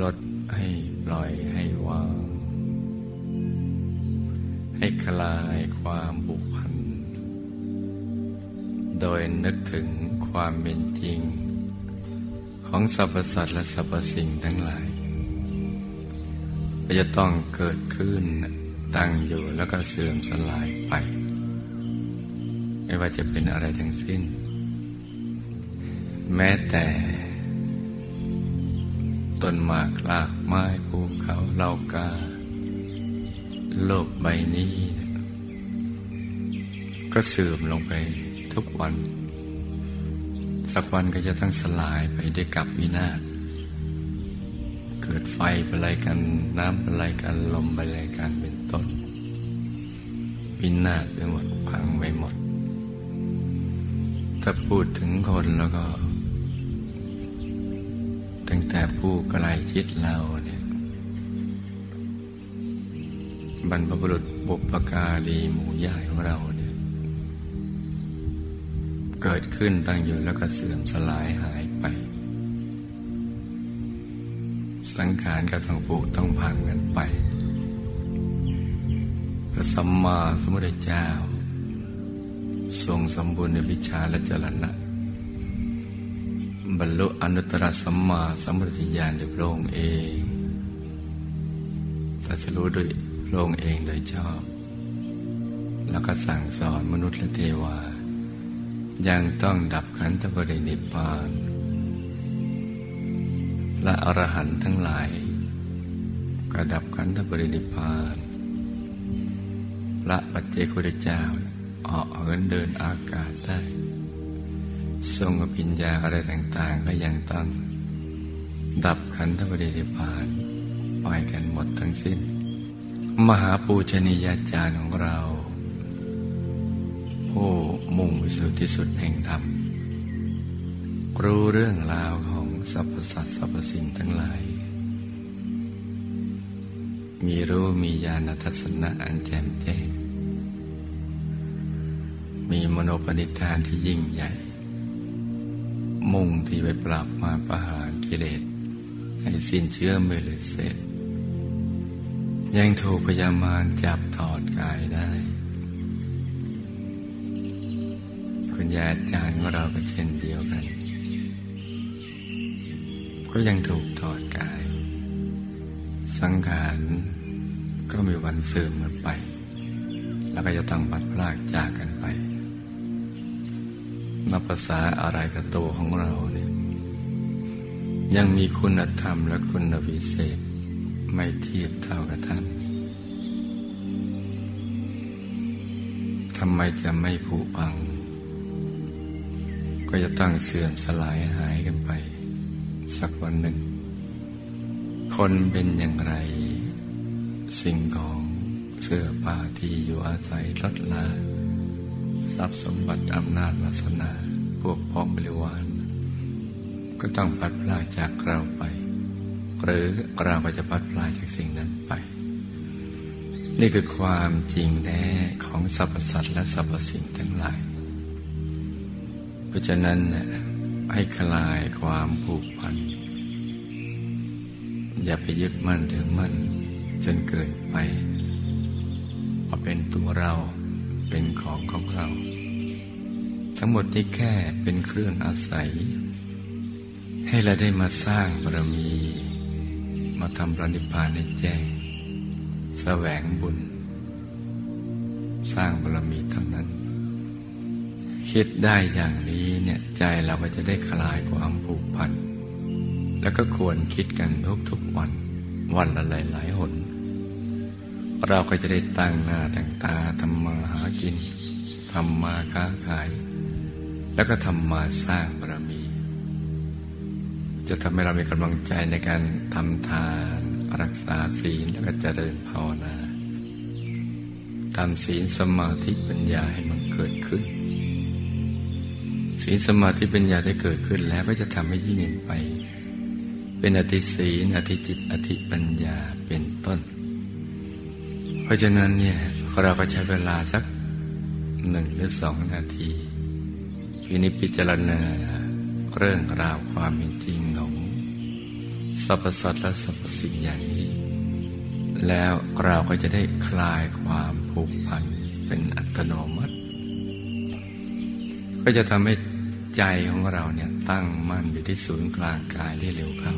ลดให้ปล่อยให้วาง ให้คลายความผูกพัน โดยนึกถึงความเป็นจริง ของสรรพสัตว์และสรรพสิ่งทั้งหลายจะต้องเกิดขึ้นตั้งอยู่แล้วก็เสื่อมสลายไป ไม่ว่าจะเป็นอะไรทั้งสิ้น แม้แต่ ต้นหมากลากไม้ภูเขาเหล่ากา โลกใบนี้ ก็เสื่อมลงไปทุกวัน สักวันก็จะต้องสลายไปด้วยกับวินาศเกิดไฟเป็นไรกัน น้ำเป็นไรกัน ลมเป็นไรกันเป็นต้นวินาศไปหมดพังไปหมด ถ้าพูดถึงคนแล้วก็ แต่ผู้ไกลชิดเราเนี่ย บรรพบุรุษบุปการีหมู่ใหญ่ของเราเนี่ย เกิดขึ้นตั้งอยู่แล้วก็เสื่อมสลายหายไป สังขารก็ต้องปุต้องพังกันไปพระสัมมาสัมพุทธเจ้า ทรงสมบูรณ์ในวิชาและจรณะ ลุอนุตตรสัมมาสัมพุทธญาณโดยพระองค์เองตรัสรู้ด้วยพระองค์เองโดยชอบ แล้วก็สั่งสอนมนุษย์และเทวา ยังต้องดับขันธปรินิพพานและอรหันต์ทั้งหลายกระดับขันธปรินิพานพระปัจเจกุฎเจ้าออกเหินเดินอากาศได้ ทรงอภิญญาอะไรต่างๆ ก็ยังต้อง ดับขันธปรินิพานไปกันหมดทั้งสิ้น มหาปูชนียาจารย์ของเรา ผู้มุ่งไปสู่ที่สุดแห่งธรรม รู้เรื่องราวของสรรพสัตว์สรรพสิ่งทั้งหลาย มีรู้มีญาณทัศนะอันแจ่มแจ้ง มีมโนปณิธานที่ยิ่งใหญ่ มุ่งที่ไปปรับมาประหารกิเลสให้สิ้นเชื้อเมื่อเลยเสร็จ ยังถูกพยามารจับถอดกายได้ คุณยาอาจารย์ของเราก็เช่นเดียวกัน ก็ยังถูกถอดกาย สังขารก็มีวันเสื่อมหมดไป แล้วก็จะต้องบัดพลากจากกัน นับภาษาอะไรกับตัวของเราเนี่ยยังมีคุณธรรมและคุณวิเศษ ไม่เทียบเท่ากับท่านทำไมจะไม่ผุพัง ก็จะต้องเสื่อมสลายหายกันไป สักวันหนึ่ง คนเป็นอย่างไร สิ่งของเสื้อผ้าที่อยู่อาศัยลดลา ทรัพย์สมบัติอำนาจวาสนา พวกพ้องบริวาร ก็ต้องพัดพลาจากเราไป หรือเราก็จะพัดพลาจากสิ่งนั้นไป นี่คือความจริงแท้ของสรรพสัตว์และสรรพสิ่งทั้งหลาย เพราะฉะนั้นเนี่ยให้คลายความผูกพัน อย่าไปยึดมั่นถึงมั่นจนเกินไปว่าเป็นตัวเรา เป็นของของเรา ทั้งหมดนี้แค่เป็นเครื่องอาศัย ให้เราได้มาสร้างบารมี มาทำปณิพานในแจ้งแสวงบุญ สร้างบารมีเท่านั้น คิดได้อย่างนี้เนี่ยใจเราก็จะได้คลายความผูกพัน แล้วก็ควรคิดกันทุกๆวัน วันละหลายๆหน เราก็จะได้ตั้งหน้าตั้งตาทำมาหากินทำมาค้าขาย แล้วก็ทำมาสร้างบารมี จะทำให้เรามีกำลังใจในการทำทานรักษาศีลแล้วก็เจริญภาวนาทำศีลสมาธิปัญญาให้มันเกิดขึ้น ศีลสมาธิปัญญาได้เกิดขึ้นแล้วก็จะทำให้ยิ่งเนไป เป็นอธิศีลอธิจิตอธิปัญญาเป็นต้น เพราะฉะนั้นเนี่ยเราก็ใช้เวลาสักหนึ่งหรือสองนาทีพินิจพิจารณาเรื่องราวความเป็นจริงของสรรพสัตว์และสรรพสิ่งอย่างนี้ แล้วเราก็จะได้คลายความผูกพันเป็นอัตโนมัติ ก็จะทำให้ใจของเราเนี่ยตั้งมั่นอยู่ที่ศูนย์กลางกายได้เร็วเข้า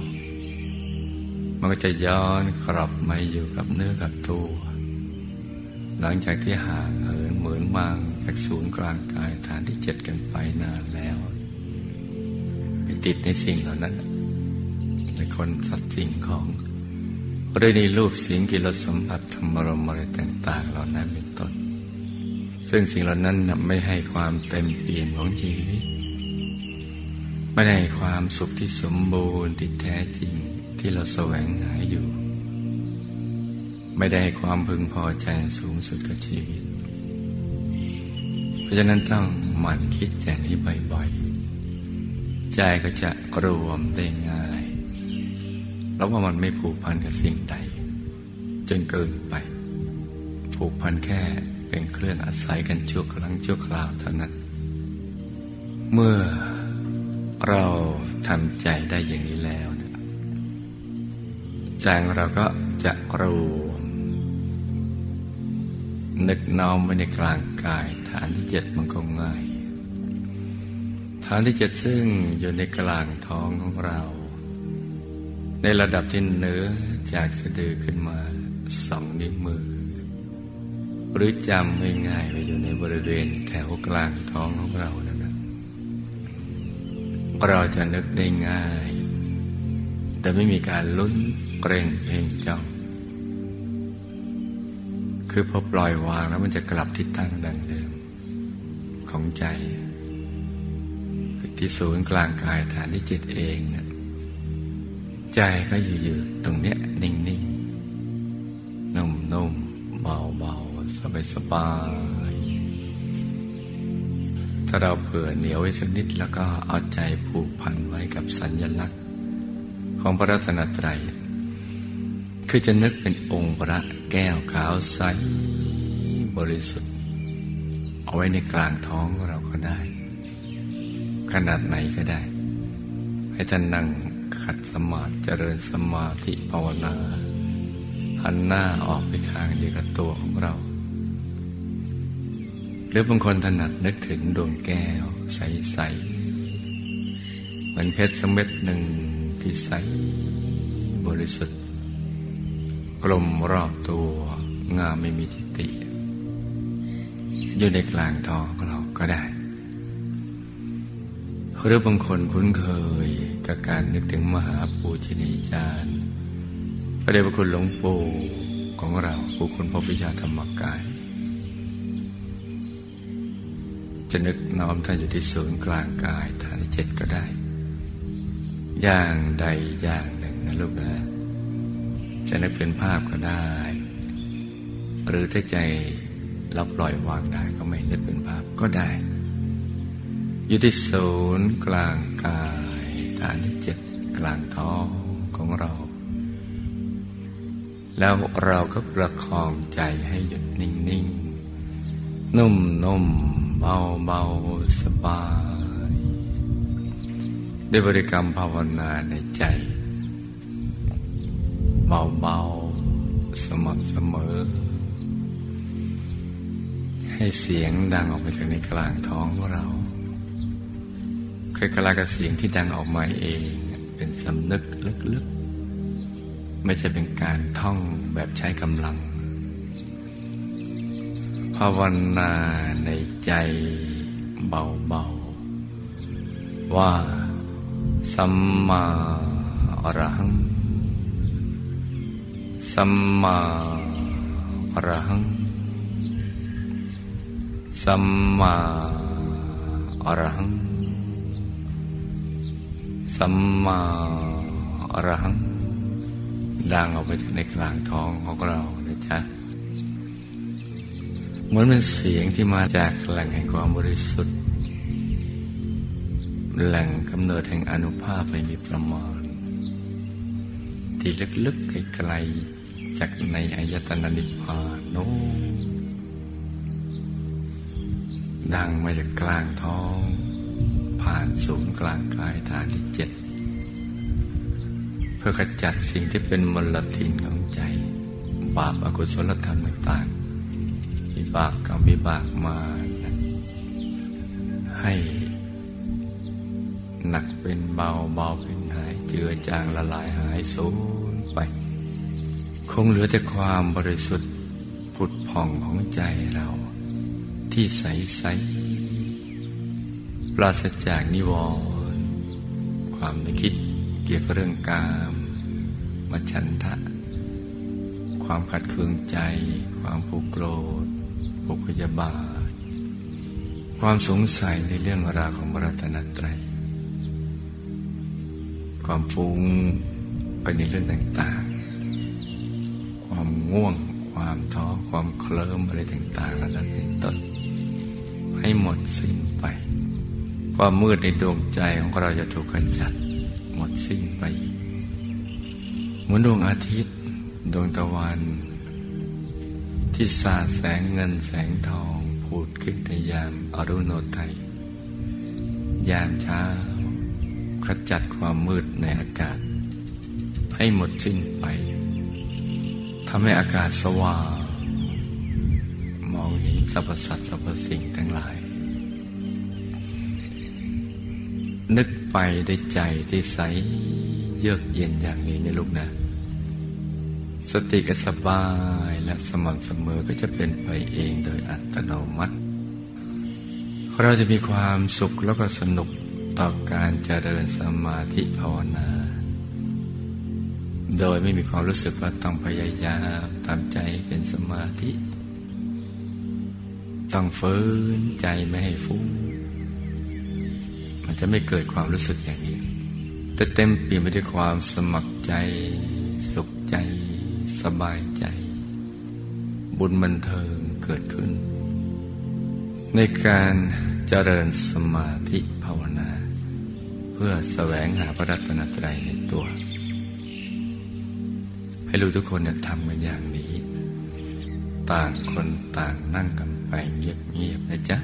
มันก็จะย้อนกลับมาอยู่กับเนื้อกับตัว หลังจากที่ห่างเหินเหมือนมางจากศูนย์กลางกายฐานที่เจ็ดกันไปนานแล้ว ไปติดในสิ่งเหล่านั้น ในคนสัตว์สิ่งของหรือในรูปเสียงกิรสัมผัสธรรมรมอะไรต่าง ๆ เหล่านั้นเป็นต้นซึ่งสิ่งเหล่านั้นไม่ให้ความเต็มเปี่ยมของชีวิตไม่ได้ความสุขที่สมบูรณ์ที่แท้จริงที่เราแสวงหาอยู่ ไม่ได้ให้ความพึงพอใจสูงสุดกับชีวิต เพราะฉะนั้นต้องหมั่นคิดอย่างนี้บ่อยๆ ใจก็จะรวมได้ง่าย แล้วว่ามันไม่ผูกพันกับสิ่งใด จนเกินไป ผูกพันแค่เป็นเครื่องอาศัยกันชั่วครั้งชั่วคราวเท่านั้น เมื่อเราทำใจได้อย่างนี้แล้ว ใจของเราก็จะรวม นึกน้อมไว้ในกลางกาย ฐานที่เจ็ดมันก็ง่าย ฐานที่เจ็ดซึ่งอยู่ในกลางท้องของเรา ในระดับที่เหนือจากสะดือขึ้นมาสองนิ้วมือ หรือจำง่ายๆไปอยู่ในบริเวณแถวกลางท้องของเรานะเราจะนึกได้ง่าย แต่ไม่มีการลุ้นเกรงเพ่งจ้อง คือพอปล่อยวางแล้วมันจะกลับที่ตั้งดังเดิม ของใจที่ศูนย์กลางกายฐานที่จิตเองเนี่ยใจก็อยู่ๆตรงเนี้ยนิ่งๆนุ่มๆเบาๆสบายๆถ้าเราเผื่อเหนียวไว้สักนิดแล้วก็เอาใจผูกพันไว้กับสัญญลักษณ์ ของพระรัตนตรัย คือจะนึกเป็นองค์พระแก้วขาวใสบริสุทธิ์ เอาไว้ในกลางท้องเราก็ได้ ขนาดไหนก็ได้ ให้ท่านนั่งขัดสมาธิเจริญสมาธิภาวนาหันหน้าออกไปทางเดียวกับตัวของเรา หรือบางคนถนัดนึกถึงดวงแก้ว ใสๆเหมือนเพชรสม็ดหนึ่งที่ใสบริสุทธิ์ กลมรอบตัว งามไม่มีทิฏฐิอยู่ในกลางท้องเราก็ได้ หรือบางคนคุ้นเคยกับการนึกถึงมหาปูชนียาจารย์พระเดชพระคุณหลวงปู่ของเราผู้คนพบวิชาธรรมกาย จะนึกน้อมท่านอยู่ที่ศูนย์กลางกายฐานที่เจ็ดก็ได้ อย่างใดอย่างหนึ่งนะลูกนะ จะนึกเป็นภาพก็ได้ หรือถ้าใจเราปล่อยวางได้ก็ไม่นึกเป็นภาพก็ได้ อยู่ที่ศูนย์กลางกายฐานที่เจ็ดกลางท้องของเรา แล้วเราก็ประคองใจให้หยุดนิ่งๆ นุ่มๆ เบาเบาสบายได้บริกรรมภาวนาในใจ เบาเบาสม่ำเสมอ ให้เสียงดังออกไปจากในกลางท้องของเราคล้ายๆกับเสียงที่ดังออกมาเอง เป็นสำนึกลึกๆ ไม่ใช่เป็นการท่องแบบใช้กำลัง ภาวนาในใจเบาๆ ว่าสัมมาอรหัง สัมมาอรหัง สัมมาอรหัง สัมมาอรหัง ดังออกไปในกลางท้องของเรานะจ๊ะ เหมือนเป็นเสียงที่มาจากแหล่งแห่งความบริสุทธิ์ แหล่งกำเนิดแห่งอนุภาพไม่มีประมาณ ที่ลึกๆไกลๆ จากในอายตนะนิพพานโน้ดังมาจากกลางท้อง ผ่านศูนย์กลางกายฐานที่เจ็ดพพื่อขจัดสิ่งที่เป็นมลทินของใจ บาปอกุศลธรรมต่างๆวิบากกรรมวิบากมา ให้หนักเป็นเบาเบาเป็นหายเจือจางละลายหายสูญไป คงเหลือแต่ความบริสุทธิ์ผุดผ่องของใจเรา ที่ใสใสปราศจากนิวรณ์ความนึกคิดเกี่ยวกับเรื่องกามมาฉันทะ ความขัดเคืองใจ ความผูกโกรธผูกพยาบาท ความสงสัยในเรื่องราวของบรัตนตรัย ความฟุ้งไปในเรื่องต่างๆ ความง่วง ความท้อความเคลิ้มอะไรต่างๆเหล่านั้นเป็นต้น ให้หมดสิ้นไป ความมืดในดวงใจของเราจะถูกขจัด หมดสิ้นไปเหมือนดวงอาทิตย์ดวงตะวัน ที่สาดแสงเงินแสงทองพูดขึ้นในยามอรุณโนไทยยามเช้าขจัดความมืดในอากาศ ให้หมดสิ้นไปำให้อากาศสว่าง มองเห็นสรรพสัตว์สรรพสิ่งทั้งหลาย นึกไปได้ใจที่ใสเยือกเย็นอย่างนี้ในลูกนะ สติก็สบายและสม่ำเสมอก็จะเป็นไปเองโดยอัตโนมัติ เราจะมีความสุขแล้วก็สนุกต่อการเจริญสมาธิภาวนา โดยไม่มีความรู้สึกว่าต้องพยายามทำใจเป็นสมาธิ ต้องฝืนใจไม่ให้ฟุ้ง มันจะไม่เกิดความรู้สึกอย่างนี้แต่เต็มเปี่ยมไปด้วยความสมัครใจ สุขใจ สบายใจ บุญบันเทิงเกิดขึ้น ในการเจริญสมาธิภาวนา เพื่อแสวงหาพระรัตนตรัยในตัว ให้รู้ทุกคนเนี่ยทำกันอย่างนี้ ต่างคนต่างนั่งกันไปเงียบๆนะจ๊ะ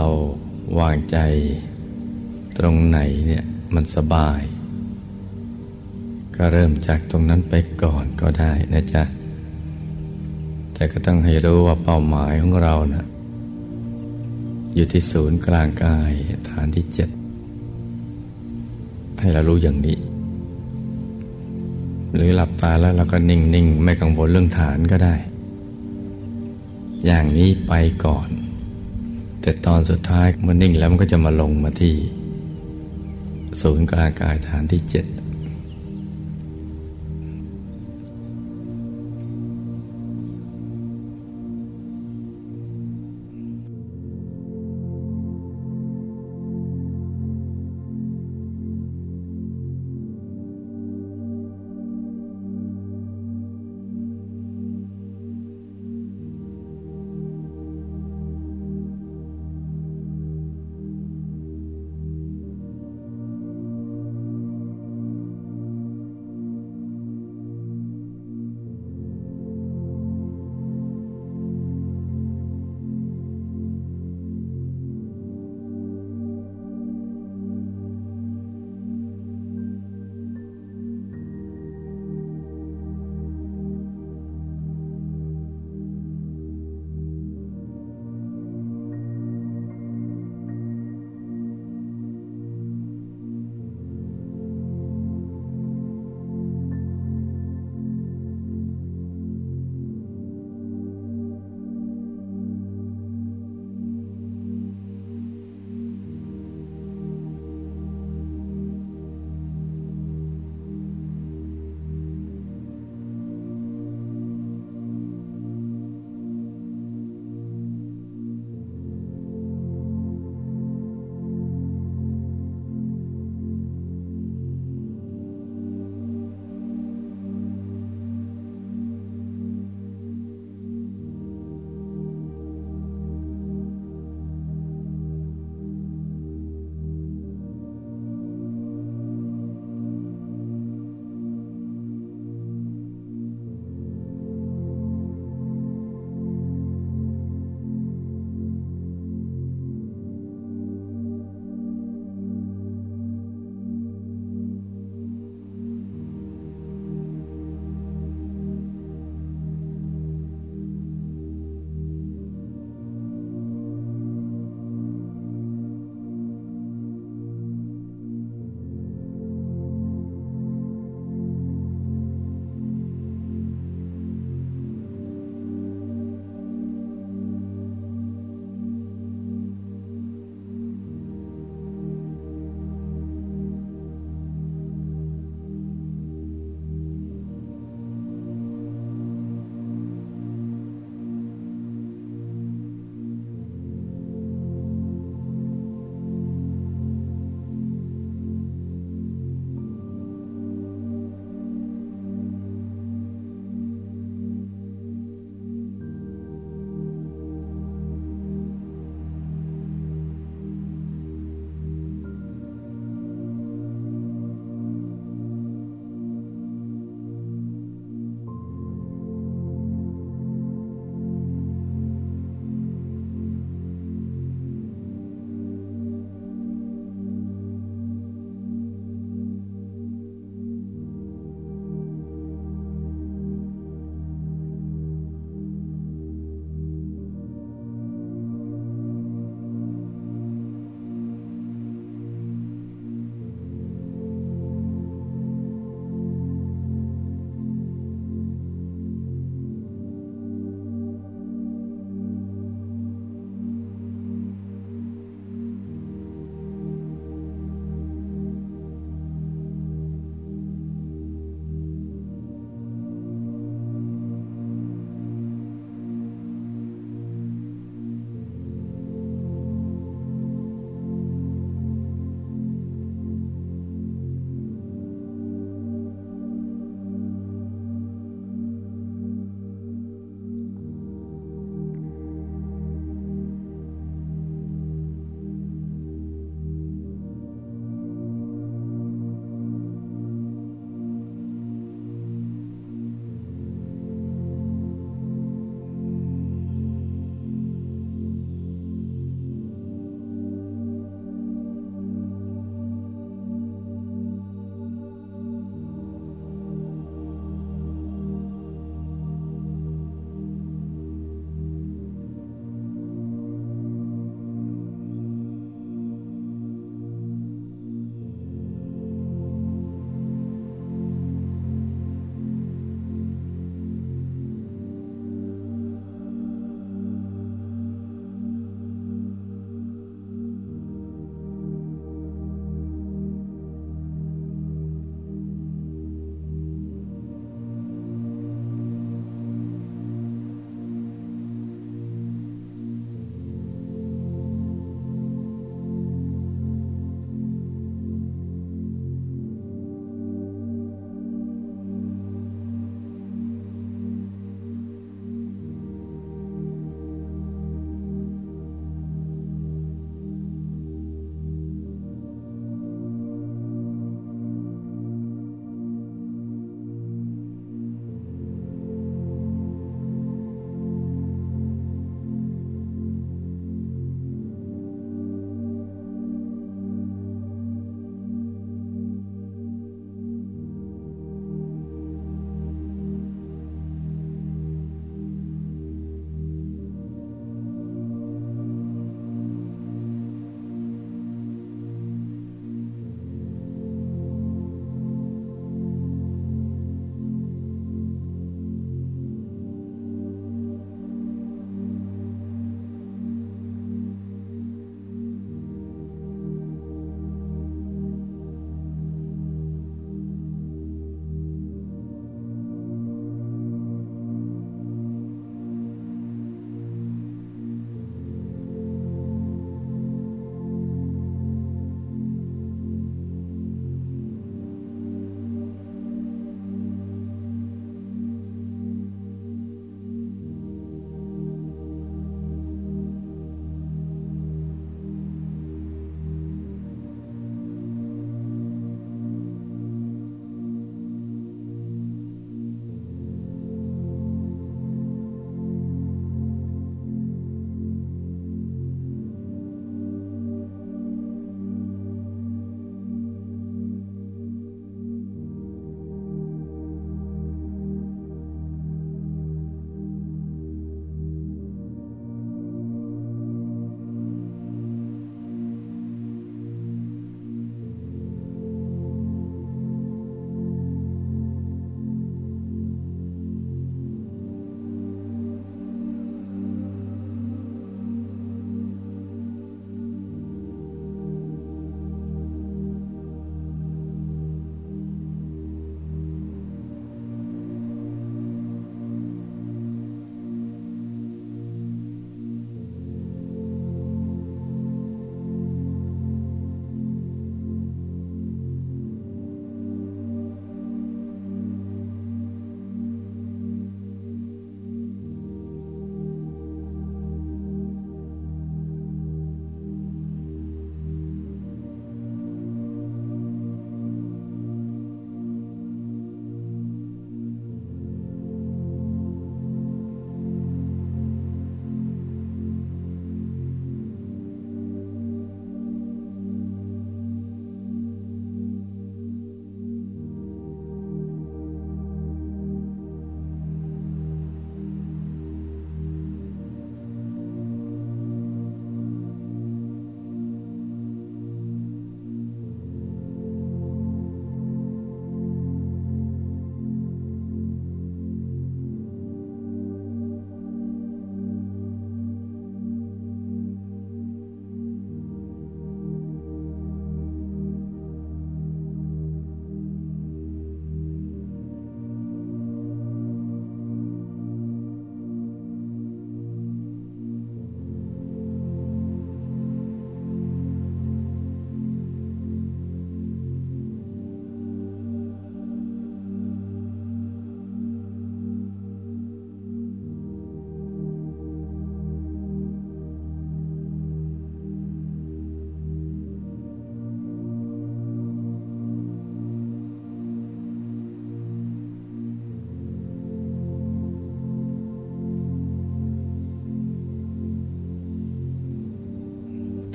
เราวางใจตรงไหนเนี่ยมันสบาย ก็เริ่มจากตรงนั้นไปก่อนก็ได้นะจ๊ะ แต่ก็ต้องให้รู้ว่าเป้าหมายของเรานะอยู่ที่ศูนย์กลางกายฐานที่เจ็ดให้เรารู้อย่างนี้ หรือหลับตาแล้วเราก็นิ่ง ๆ ไม่กังวลเรื่องฐานก็ได้ อย่างนี้ไปก่อน แต่ตอนสุดท้ายเมื่อนิ่งแล้วมันก็จะมาลงมาที่ ศูนย์กลางกายฐานที่เจ็ด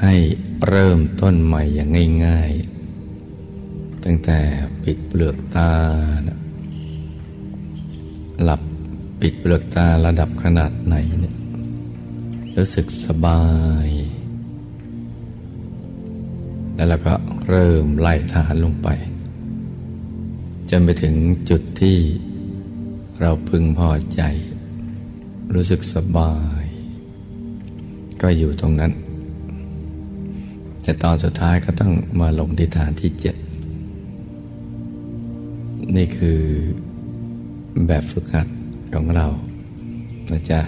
ให้เริ่มต้นใหม่อย่างง่ายๆ ตั้งแต่ปิดเปลือกตา หลับปิดเปลือกตาระดับขนาดไหนเนี่ยรู้สึกสบาย แล้วเราก็เริ่มไล่ฐานลงไป จนไปถึงจุดที่เราพึงพอใจ รู้สึกสบาย ก็อยู่ตรงนั้น แต่ตอนสุดท้ายก็ต้องมาลงที่ฐานที่เจ็ดนี่คือแบบฝึกหัดของเรานะจ๊ะ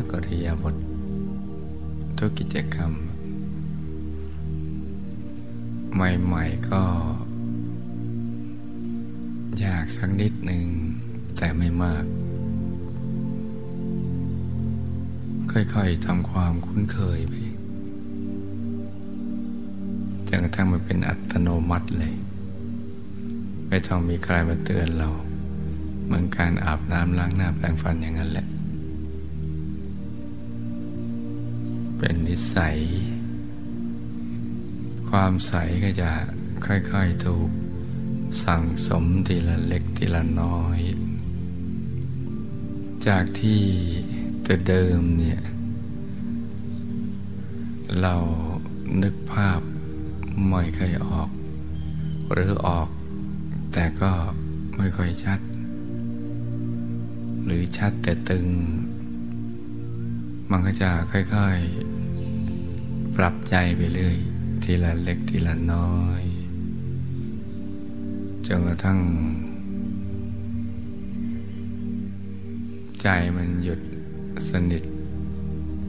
ทุกอริยบท ทุกกิจกรรม ใหม่ ๆ ก็ยากสักนิดหนึ่งแต่ไม่มาก ค่อยๆทำความคุ้นเคยไปจนกระทั่งมันเป็นอัตโนมัติเลย ไม่ต้องมีใครมาเตือนเรา เหมือนการอาบน้ำล้างหน้าแปรงฟันอย่างนั้นแหละ เป็นนิสัยความใสก็จะค่อยๆถูกสั่งสมทีละเล็กทีละน้อย จากที่แต่เดิมเนี่ย เรานึกภาพไม่เคยออก หรือออก แต่ก็ไม่ค่อยชัด หรือชัดแต่ตึง มันก็จะค่อยๆ ปรับใจไปเรื่อย ทีละเล็กทีละน้อยจนกระทั่ง ใจมันหยุดสนิท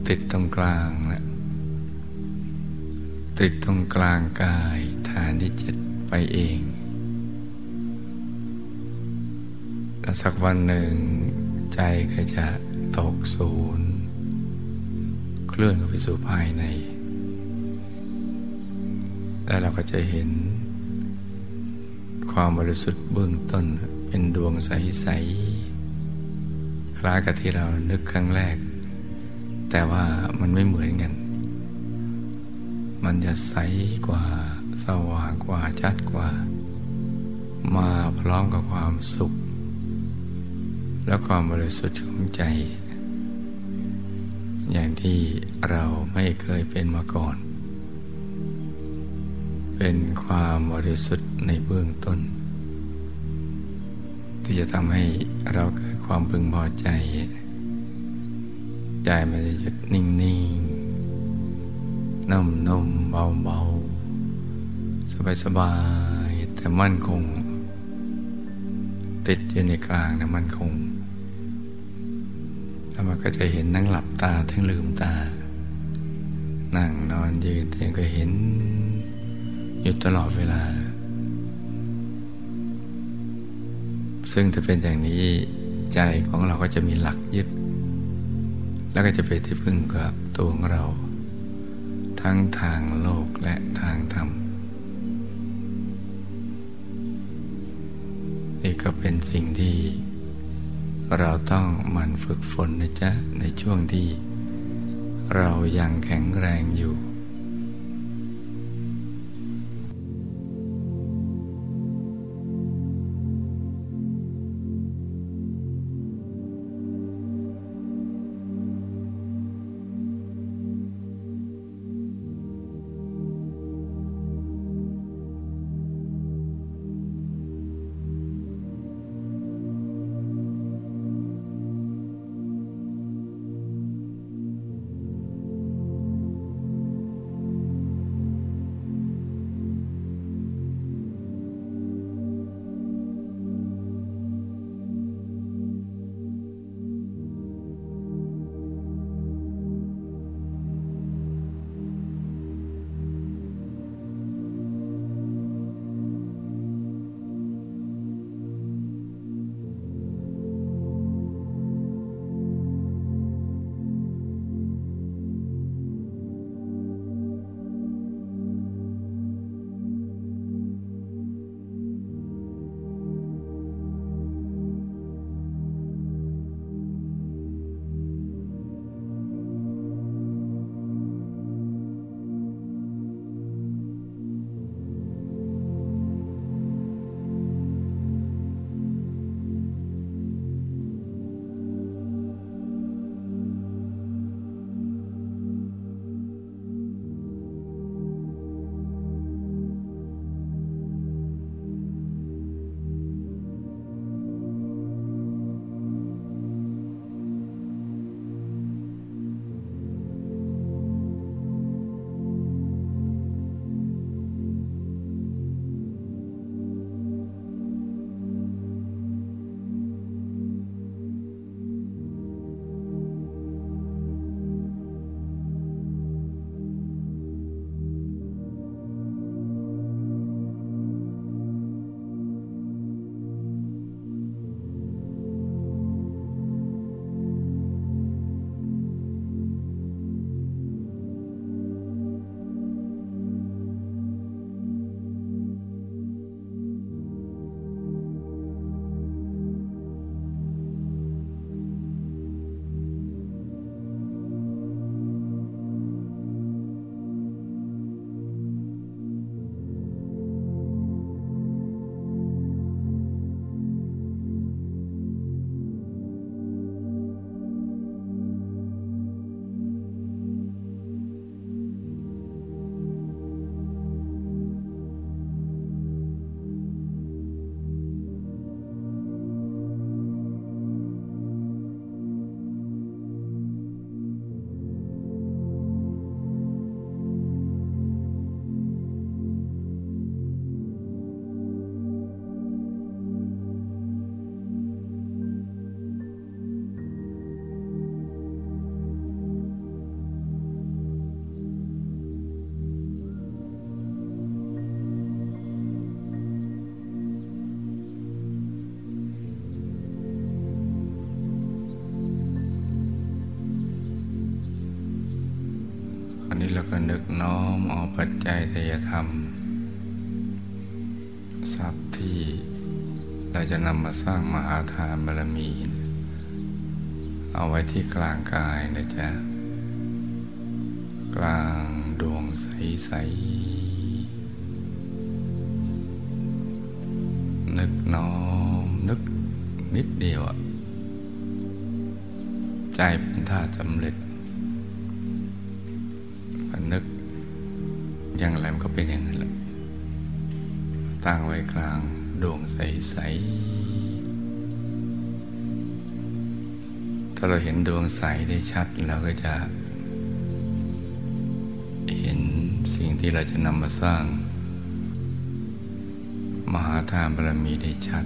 ติดตรงกลางแหละติดตรงกลางกายฐานที่เจ็ดไปเองแล้วสักวันหนึ่งใจก็จะตกศูนย์ เคลื่อนไปสู่ภายใน แล้วเราก็จะเห็น ความบริสุทธิ์เบื้องต้นเป็นดวงใส ๆ คล้ายกับที่เรานึกครั้งแรก แต่ว่ามันไม่เหมือนกัน มันจะใสกว่า สว่างกว่าชัดกว่า มาพร้อมกับความสุข และความบริสุทธิ์ของใจ อย่างที่เราไม่เคยเป็นมาก่อน เป็นความบริสุทธิ์ในเบื้องต้น ที่จะทำให้เราเกิดความพึงพอใจ ใจมันจะหยุดนิ่งๆนุ่มนมเบาเบาสบายสบายแต่มั่นคง ติดอยู่ในกลางนะมั่นคงแล้วมันก็จะเห็นทั้งหลับตาทั้งลืมตา นั่งนอนยืนเองก็เห็น อยู่ตลอดเวลา ซึ่งถ้าเป็นอย่างนี้ใจของเราก็จะมีหลักยึด แล้วก็จะเป็นที่พึ่งกับตัวของเรา ทั้งทางโลกและทางธรรมนี่ก็เป็นสิ่งที่เราต้องมันฝึกฝนนะจ๊ะ ในช่วงที่เรายังแข็งแรงอยู่ ก็นึกน้อมเอาปัจจัยทยธรรม ทรัพย์ที่เราจะนำมาสร้างมหาทานบารมี เอาไว้ที่กลางกายนะจ๊ะ กลางดวงใส ๆ นึกน้อมนึกนิดเดียวอะใจเป็นท่าสำเร็จ ก็เป็นอย่างนั้นแหละตั้งไว้กลางดวงใส ๆ ถ้าเราเห็นดวงใสได้ชัดเราก็จะ เห็นสิ่งที่เราจะนำมาสร้าง มหาทานบารมีได้ชัด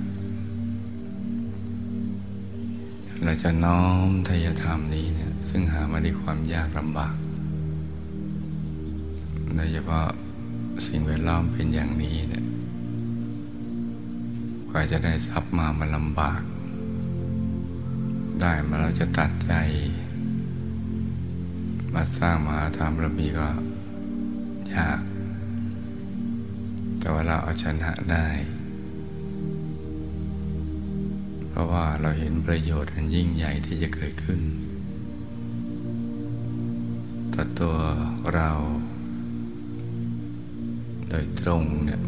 เราจะน้อมทายธรรมนี้เนี่ยซึ่งหามาด้วยความยากลำบากโดยเฉพาะ ล้อมเป็นอย่างนี้เนี่ยกว่าจะได้ทรัพย์มามันลำบาก ได้มาเราจะตัดใจ มาสร้างมาธรรมระมีก็ยาก แต่ว่าเราเอาชนะได้ เพราะว่าเราเห็นประโยชน์อันยิ่งใหญ่ที่จะเกิดขึ้นต่อตัวเรา ดยตรงเนี่ย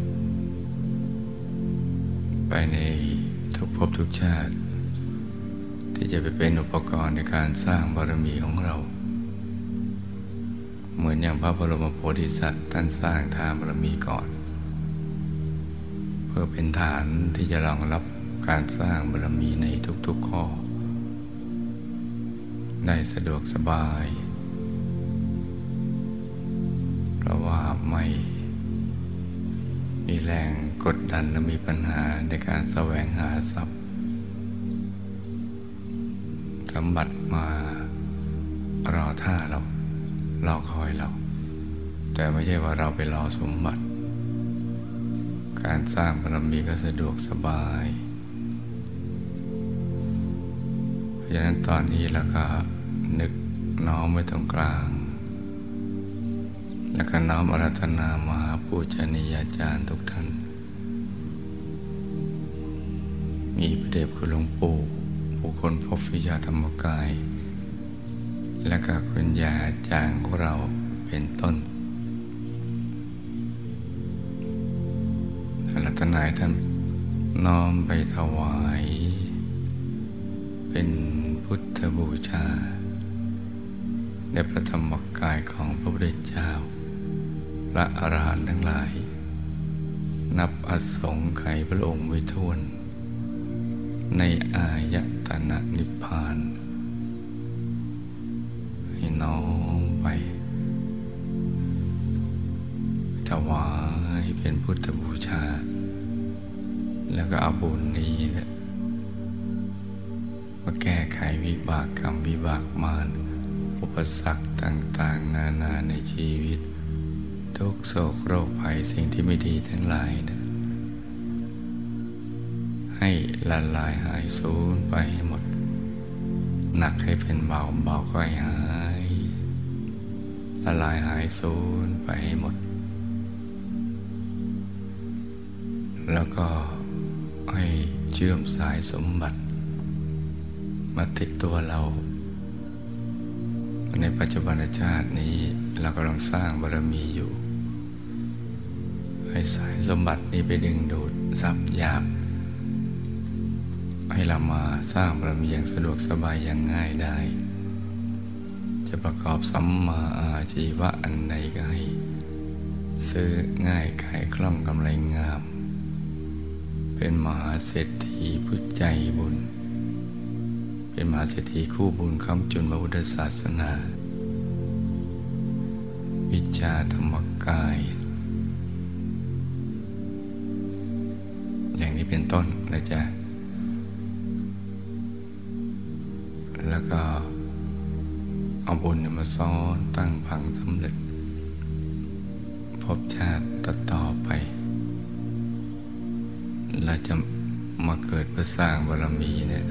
ไปในทุกภพทุกชาติ ที่จะไปเป็นอุปกรณ์ในการสร้างบารมีของเรา เหมือนอย่างพระบรมโพธิสัตว์ท่านสร้างทานบารมีก่อน เพื่อเป็นฐานที่จะรองรับการสร้างบารมีในทุกๆข้อ ได้สะดวกสบาย เพราะว่าไม่ มีแรงกดดันและมีปัญหาในการแสวงหาทรัพย์ สมบัติมารอท่าเรารอคอยเรา แต่ไม่ใช่ว่าเราไปรอสมบัติ การสร้างบารมีก็สะดวกสบาย เพราะฉะนั้นตอนนี้เราก็นึกน้อมไว้ตรงกลาง แล้วก็น้อมอารัธนามา ปูชนียาจารย์ทุกท่าน มีพระเดชคุณหลวงปู่ผู้คนพบวิชาธรรมกาย และก็คุณยาจางของเราเป็นต้นรัตนายท่านน้อมไปถวาย เป็นพุทธบูชาในพระธรรมกายของพระพุทธเจ้า ระอรหันต์ทั้งหลาย นับอสงไขยพระองค์ไว้ทวน ในอายตนะนิพพาน ให้น้อมไปถวายเป็นพุทธบูชา แล้วก็เอาบุญนี้นี่ยมาแก้ไขวิบากกรรมวิบากมารอุปสรรคต่าง ๆ นานาในชีวิต ทุกโศกโรคภัยสิ่งที่ไม่ดีทั้งหลายนะให้ละลายหายสูญไปให้หมด หนักให้เป็นเบาเบาก็ให้หายละลายหายสูญไปให้หมด แล้วก็ให้เชื่อมสายสมบัติ มาติดตัวเรา ในปัจจุบันชาตินี้เรากำลังสร้างบารมีอยู่ สายสมบัตินี้ไปดึงดูดทรัพย์หยาบ ให้เรามาสร้างบารมีอย่างสะดวกสบายอย่างง่ายได้ จะประกอบสัมมาอาชีวะอันใดก็ให้ ซื้อง่ายขายคล่องกำไรงาม เป็นมหาเศรษฐีผู้ใจบุญ เป็นมหาเศรษฐีคู่บุญคำจุนพระพุทธศาสนา วิชาธรรมกาย นี้เป็นต้นนะจ๊ะ แล้วก็เอาบุญมาซ้อนตั้งพังสำเร็จ พบชาติต่อไป เราจะมาเกิดเพื่อสร้างบารมีเนี่ย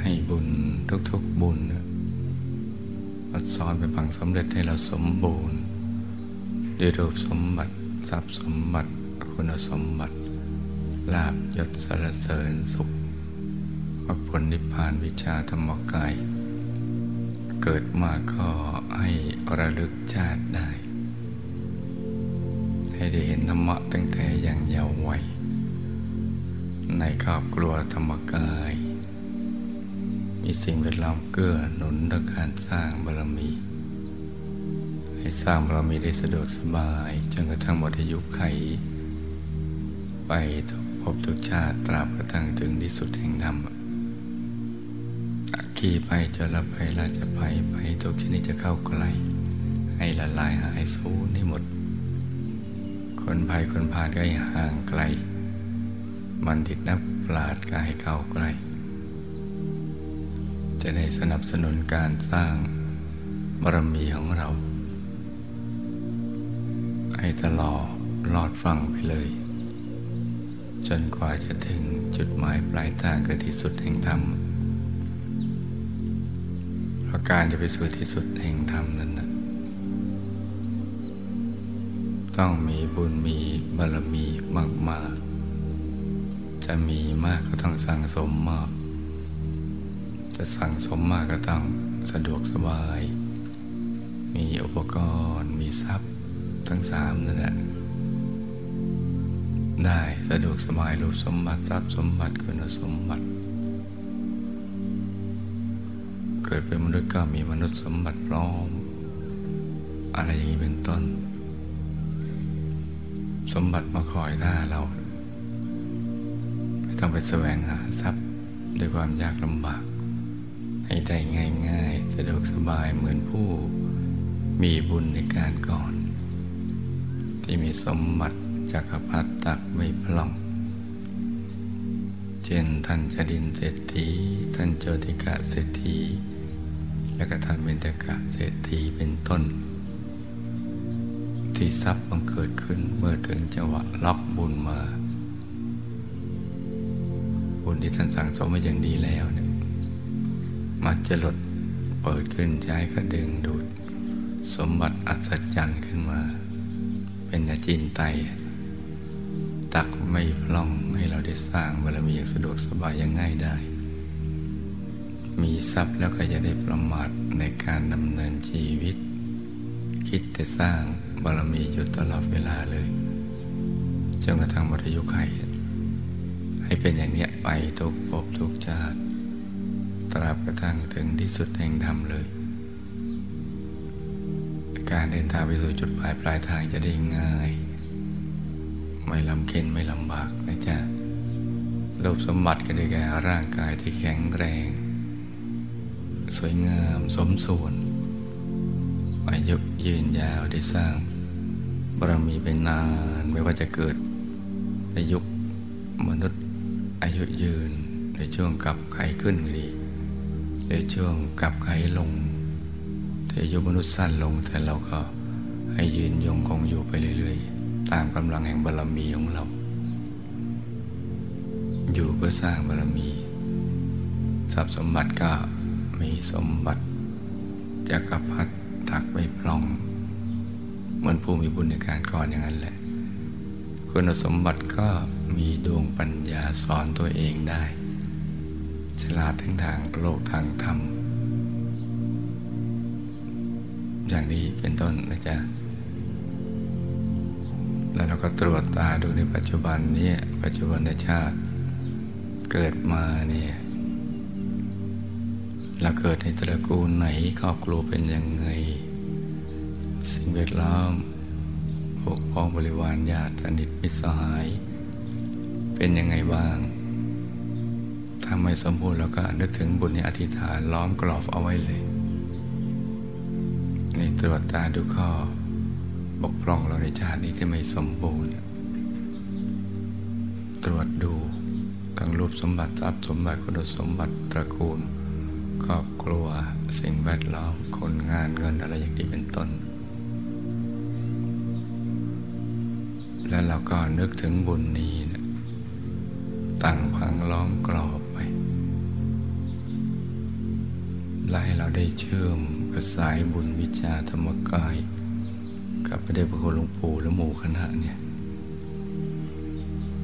ให้บุญทุกๆบุญมาสอนเป็นฝั่งสำเร็จให้เราสมบูรณ์ด้วยรูปสมบัติทรัพย์สมบัติ คุณสมบัติลาบยศสารเสริญสุขมรรคผลนิพพานวิชาธรรมกาย เกิดมาก็ให้ระลึกชาติได้ ให้ได้เห็นธรรมะตั้งแต่อย่างเยาว์วัยในครอบครัวธรรมกาย มีสิ่งแวดล้อมเกื้อหนุนต่อการสร้างบารมี ให้สร้างบารมีได้สะดวกสบายจนกระทั่งหมดอายุไข ไปทุกภพทุกชาติตราบกระทั่งถึงที่สุดแห่งธรรมขี่ไปจนละไปละจะไปไปทุกชนิดจะเข้าใกล้ให้ละลายหายสูญให้หมด คนภัยคนผ่านก็ให้ห่างไกล มันติดนับปราดก็ให้เข้าใกล้ จะได้สนับสนุนการสร้างบารมีของเรา ให้ตลอดลอดฟังไปเลย จนกว่าจะถึงจุดหมายปลายทางคือที่สุดแห่งธรรมเพราะการจะไปสู่ที่สุดแห่งธรรมนั้นนะต้องมีบุญมีบารมีมาก ๆ จะมีมากก็ต้องสั่งสมมาก จะสั่งสมมากก็ต้องสะดวกสบาย มีอุปกรณ์ มีทรัพย์ทั้งสามนั่นแหละ ได้สะดวกสบายรูปสมบัติทรัพย์สมบัติคุณสมบัติ เกิดเป็นมนุษย์ก็มีมนุษย์สมบัติพร้อม อะไรอย่างนี้เป็นต้น สมบัติมาคอยหน้าเรา ไม่ต้องไปแสวงหาทรัพย์ด้วยความยากลำบาก ให้ได้ง่ายๆ สะดวกสบายเหมือนผู้มีบุญในการก่อน ที่มีสมบัติ จักรพรรดิตักไม่พล่อง เช่นท่านจดินเศรษฐี ท่านโจติกะเศรษฐี และก็ท่านเบญจกะเศรษฐีเป็นต้น ที่ทรัพย์บังเกิดขึ้นเมื่อถึงจังหวะล็อกบุญมา บุญที่ท่านสั่งสมมาอย่างดีแล้วเนี่ยมักจะหลดเปิดขึ้นใจก็ดึงดูด สมบัติอัศจรรย์ขึ้นมา เป็นอาจินไตย ไม่พล่องให้เราได้สร้างบารมีอย่างสะดวกสบายอย่างง่ายได้ มีทรัพย์แล้วก็จะได้ประมาทในการดำเนินชีวิต คิดแต่สร้างบารมีอยู่ตลอดเวลาเลยจนกระทั่งหมดอายุไขให้เป็นอย่างเนี้ยไปทุกภพทุกชาติ ตราบกระทั่งถึงที่สุดแห่งธรรมเลย การเดินทางไปสู่จุดหมายปลายทางจะได้ง่าย เค็นไม่ลำบากนะจ๊ะรูปสมบัติก็ได้แก่ร่างกายที่แข็งแรง สวยงามสมส่วน อายุยืนยาวได้สร้างบารมีเป็นนานไม่ว่าจะเกิดในยุมนุษย์อายุยืนในช่วงกับไขขึ้นก็ดีในช่วงกับไขลงแต่อายุมนุษย์สั้นลงแต่เราก็ให้ยืนยงคงอยู่ไปเรื่อยๆ ตามกำลังแห่งบารมีของเรา อยู่เพื่อสร้างบารมี ทรัพย์สมบัติก็มีสมบัติจักรพรรดิตักไม่พล่อง เหมือนผู้มีบุญในการก่อนอย่างนั้นแหละ คุณสมบัติก็มีดวงปัญญาสอนตัวเองได้ ฉลาดทั้งทางโลกทางธรรม อย่างนี้เป็นต้นนะจ๊ะ แล้วเราก็ตรวจตาดูในปัจจุบันนี้ ปัจจุบันชาติเกิดมาเนี่ยเราเกิดในตระกูลไหนครอบครัวเป็นยังไง สิ่งแวดล้อมพวกพ้องบริวารญาติสนิทมิตรสหาย เป็นยังไงบ้างถ้าไม่สมบูรณ์เราก็นึกถึงบุญในอธิษฐานล้อมกรอบเอาไว้เลย ในตรวจตาดูข้อ กพร่องเราในชาตินี้ที่ไม่สมบูรณ์ ตรวจดูทั้งรูปสมบัติทรัพย์สมบัติคุณสมบัติตระกูล ครอบครัวสิ่งแวดล้อมคนงานเงินอะไรอย่างนี้เป็นต้น แล้วเราก็นึกถึงบุญนี้นะตั้งพังล้อมกรอบไปและให้เราได้เชื่อมกระสายบุญวิชาธรรมกาย กับพระเดชพระคุณหลวงปู่และหมู่คณะเนี่ย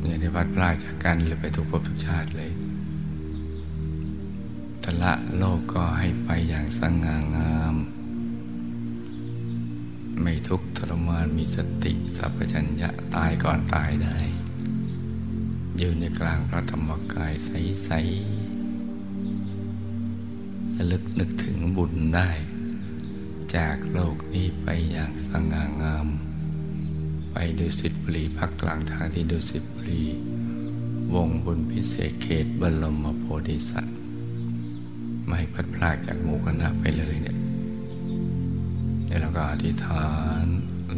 อย่าได้พัดพลาดจากกันเลยไปทุกภพทุกชาติเลยทละโลกก็ให้ไปอย่างสง่างาม ไม่ทุกข์ทรมานมีสติสัพพัญญะตายก่อนตายได้ อยู่ในกลางพระธรรมกายใสๆระลึกนึกถึงบุญได้ จากโลกนี้ไปอย่างสง่างาม ไปดูสิตบุรีพักกลางทางที่ดูสิตบุรี วงบุญพิเศษเขตบรมโพธิสัตว์ ไม่พัดพลากจากหมู่คณะไปเลยเนี่ยแล้วก็อธิษฐาน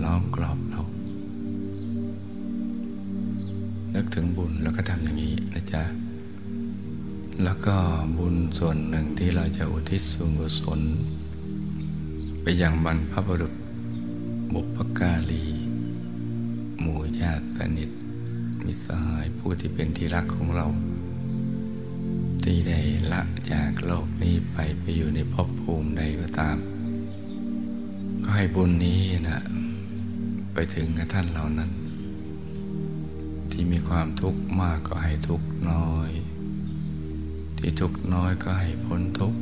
ล้อมกรอบเรานึกถึงบุญแล้วก็ทำอย่างนี้นะจ๊ะ แล้วก็บุญส่วนหนึ่งที่เราจะอุทิศส่วนกุศล ไปยังบรรพบุรุษ บุพการี หมู่ญาติสนิท มิสหายผู้ที่เป็นที่รักของเรา ที่ได้ละจากโลกนี้ไปไปอยู่ในภพภูมิใดก็ตาม ก็ให้บุญนี้นะไปถึงกับท่านเหล่านั้น ที่มีความทุกข์มากก็ให้ทุกข์น้อย ที่ทุกข์น้อยก็ให้พ้นทุกข์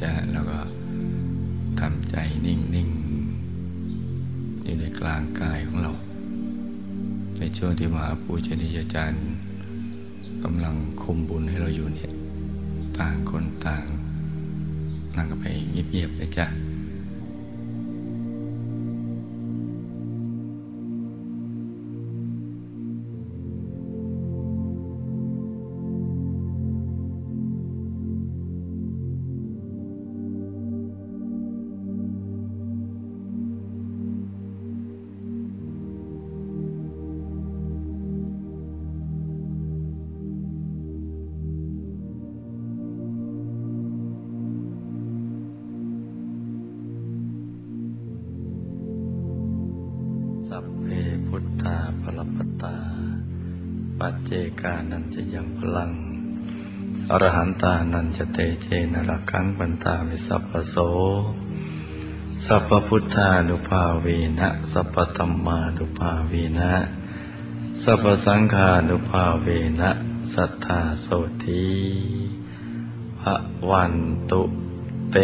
จะแล้วก็ทำใจนิ่งๆอยู่ในกลางกายของเรา ในช่วงที่มหาปูชนียาจารย์กำลังคุมบุญให้เราอยู่เนี่ย ต่างคนต่างนั่งกันไปเงียบๆนะจ๊ะ ลัง อรหันตานันจะเตเจนรักขังปันตาวิสัพพโส สัพพุทธานุภาเวนะ สัพพธรรมานุภาเวนะ สัพพสังฆานุภาเวนะ สัทธาโสทีพระวันตุเต